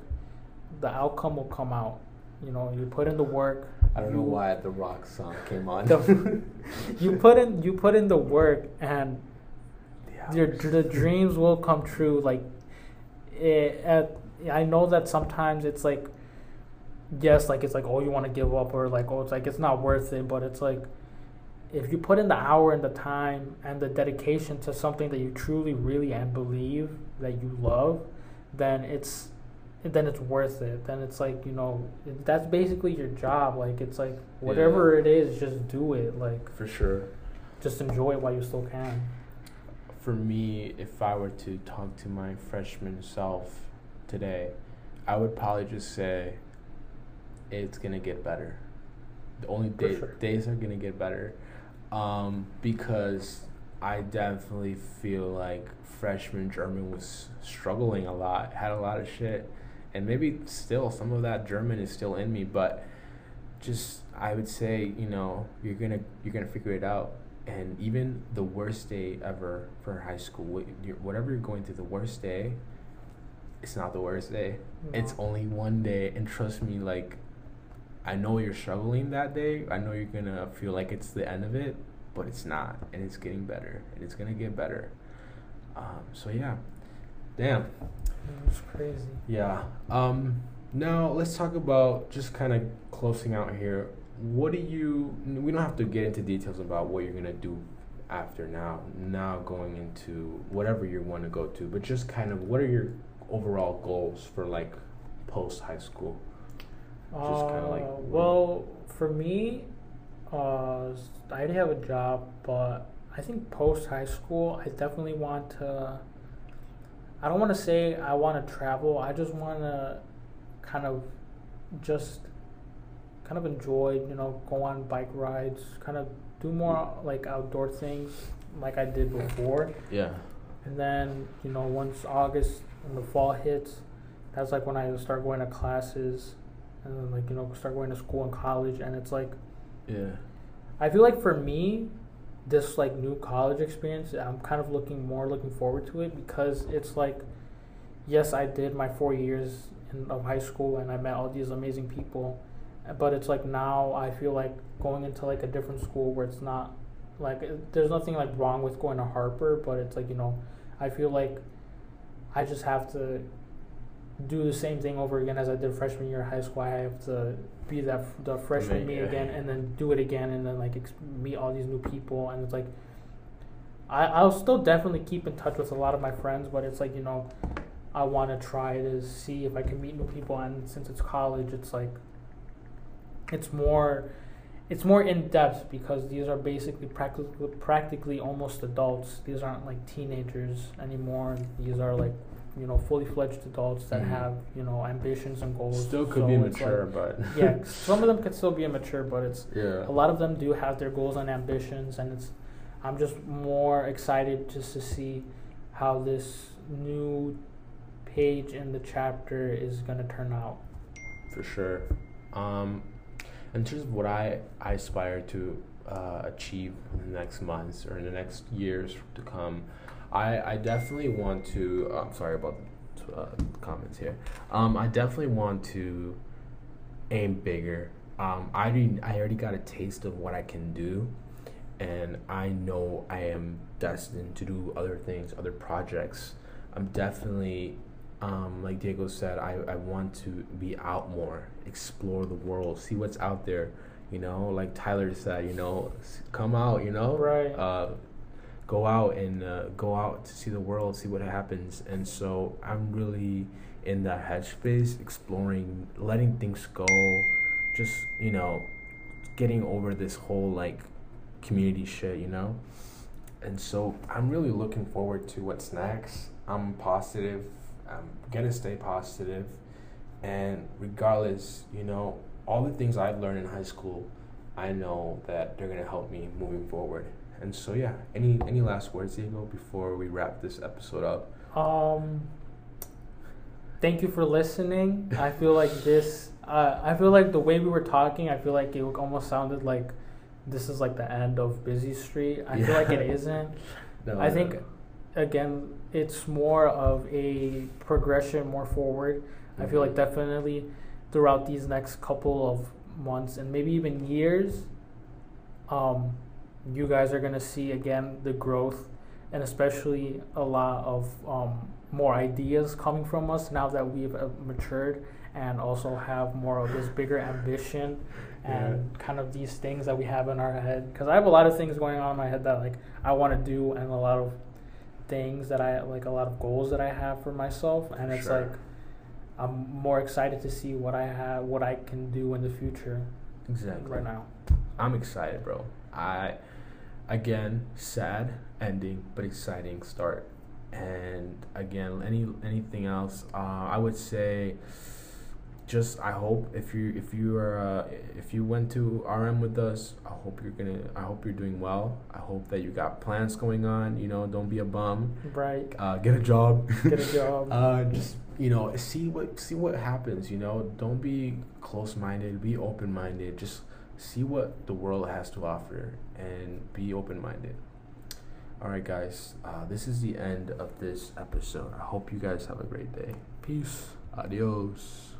the outcome will come out you know you put in the work I don't know why the rock song came on. The- you put in you put in the work and Yeah. Your the dreams will come true like it, at, i know that sometimes it's like yes like it's like oh you want to give up or like oh it's like it's not worth it but it's like if you put in the hour and the time and the dedication to something that you truly, really, and believe that you love, then it's then it's worth it. Then it's like you know that's basically your job. Like it's like whatever it is, just do it. Like For sure. just enjoy it while you still can. For me, if I were to talk to my freshman self today, I would probably just say it's gonna get better. The only day, sure. days are gonna get better, um, because I definitely feel like freshman German was struggling a lot, had a lot of shit, and maybe still some of that German is still in me, but just I would say you know you're gonna you're gonna figure it out. And even the worst day ever for high school, whatever you're going through, the worst day, it's not the worst day. It's only one day, and trust me, like, I know you're struggling that day. I know you're gonna feel like it's the end of it, but it's not, and it's getting better, and it's gonna get better. Um, so yeah, damn. It's crazy. Yeah. Um, now let's talk about just kind of closing out here. What do you? We don't have to get into details about what you're gonna do after now. Now going into whatever you want to go to, but just kind of what are your overall goals for like post high school? Just kinda like- Uh, well, for me, uh, I already have a job, but I think post high school, I definitely want to. I don't want to say I want to travel. I just want to kind of just kind of enjoy, you know, go on bike rides, kind of do more like outdoor things like I did before. Yeah. And then, you know, once August and the fall hits, that's like when I start going to classes and then like, you know, start going to school and college and it's like Yeah. I feel like for me, this like new college experience, I'm kind of looking more looking forward to it because it's like yes, I did my 4 years in, of high school and I met all these amazing people, but it's like now I feel like going into like a different school where it's not like it- there's nothing like wrong with going to Harper, but it's like, you know, I feel like I just have to do the same thing over again as I did freshman year of high school. I have to be that the freshman me yeah. again, and then do it again, and then like ex- meet all these new people, and it's like I I'll still definitely keep in touch with a lot of my friends, but it's like you know I want to try to see if I can meet new people, and since it's college, it's like it's more it's more in depth because these are basically practically practically almost adults. These aren't like teenagers anymore. These are like you know fully fledged adults that Mhm. have you know ambitions and goals. Still could So be it's like- but yeah, some of them could still be immature, but it's yeah. a lot of them do have their goals and ambitions, and it's I'm just more excited just to see how this new page in the chapter is gonna turn out. for sure. Um, in terms of what I, I aspire to uh, achieve in the next months or in the next years to come, I, I definitely want to. I'm sorry about the uh, comments here. Um, I definitely want to aim bigger. Um, I already, I already got a taste of what I can do, and I know I am destined to do other things, other projects. I'm definitely um, like Diego said, I, I want to be out more, explore the world, see what's out there. You know, like Tyler said, you know, come out. You know, Right. Uh, go out and uh, go out to see the world, see what happens. And so I'm really in that headspace, exploring, letting things go, just you know, getting over this whole like community shit. You know. And so I'm really looking forward to what's next. I'm positive. I'm gonna stay positive, and regardless, you know, all the things I've learned in high school, I know that they're gonna help me moving forward. And so yeah, any any last words, Diego, before we wrap this episode up? Um, thank you for listening. I feel like this. Uh, I feel like the way we were talking, I feel like it almost sounded like this is like the end of Busy Street. I feel like it Yeah. isn't. No, I no, think again, it's more of a progression, more forward. I feel like Mhm. definitely throughout these next couple of months and maybe even years, um, you guys are gonna see again the growth, and especially a lot of um, more ideas coming from us now that we've uh, matured and also have more of this bigger ambition and kind of these things that we have in our head because i have a lot of things going on in my head that like i want to do and a lot of things that i like a lot of goals that i have for myself and it's Sure. like i'm more excited to see what i have what i can do in the future Exactly. right now I'm excited, bro. I again sad ending, but exciting start. And again, any anything else? Uh, I would say, just I hope if you if you are uh, if you went to RM with us, I hope you're gonna. I hope you're doing well. I hope that you got plans going on. You know, don't be a bum. right Uh, get a job. get a job Uh, just you know, see what see what happens. You know, don't be close minded. Be open minded. Just see what the world has to offer and be open minded. All right, guys. Uh, this is the end of this episode. I hope you guys have a great day. peace Adios.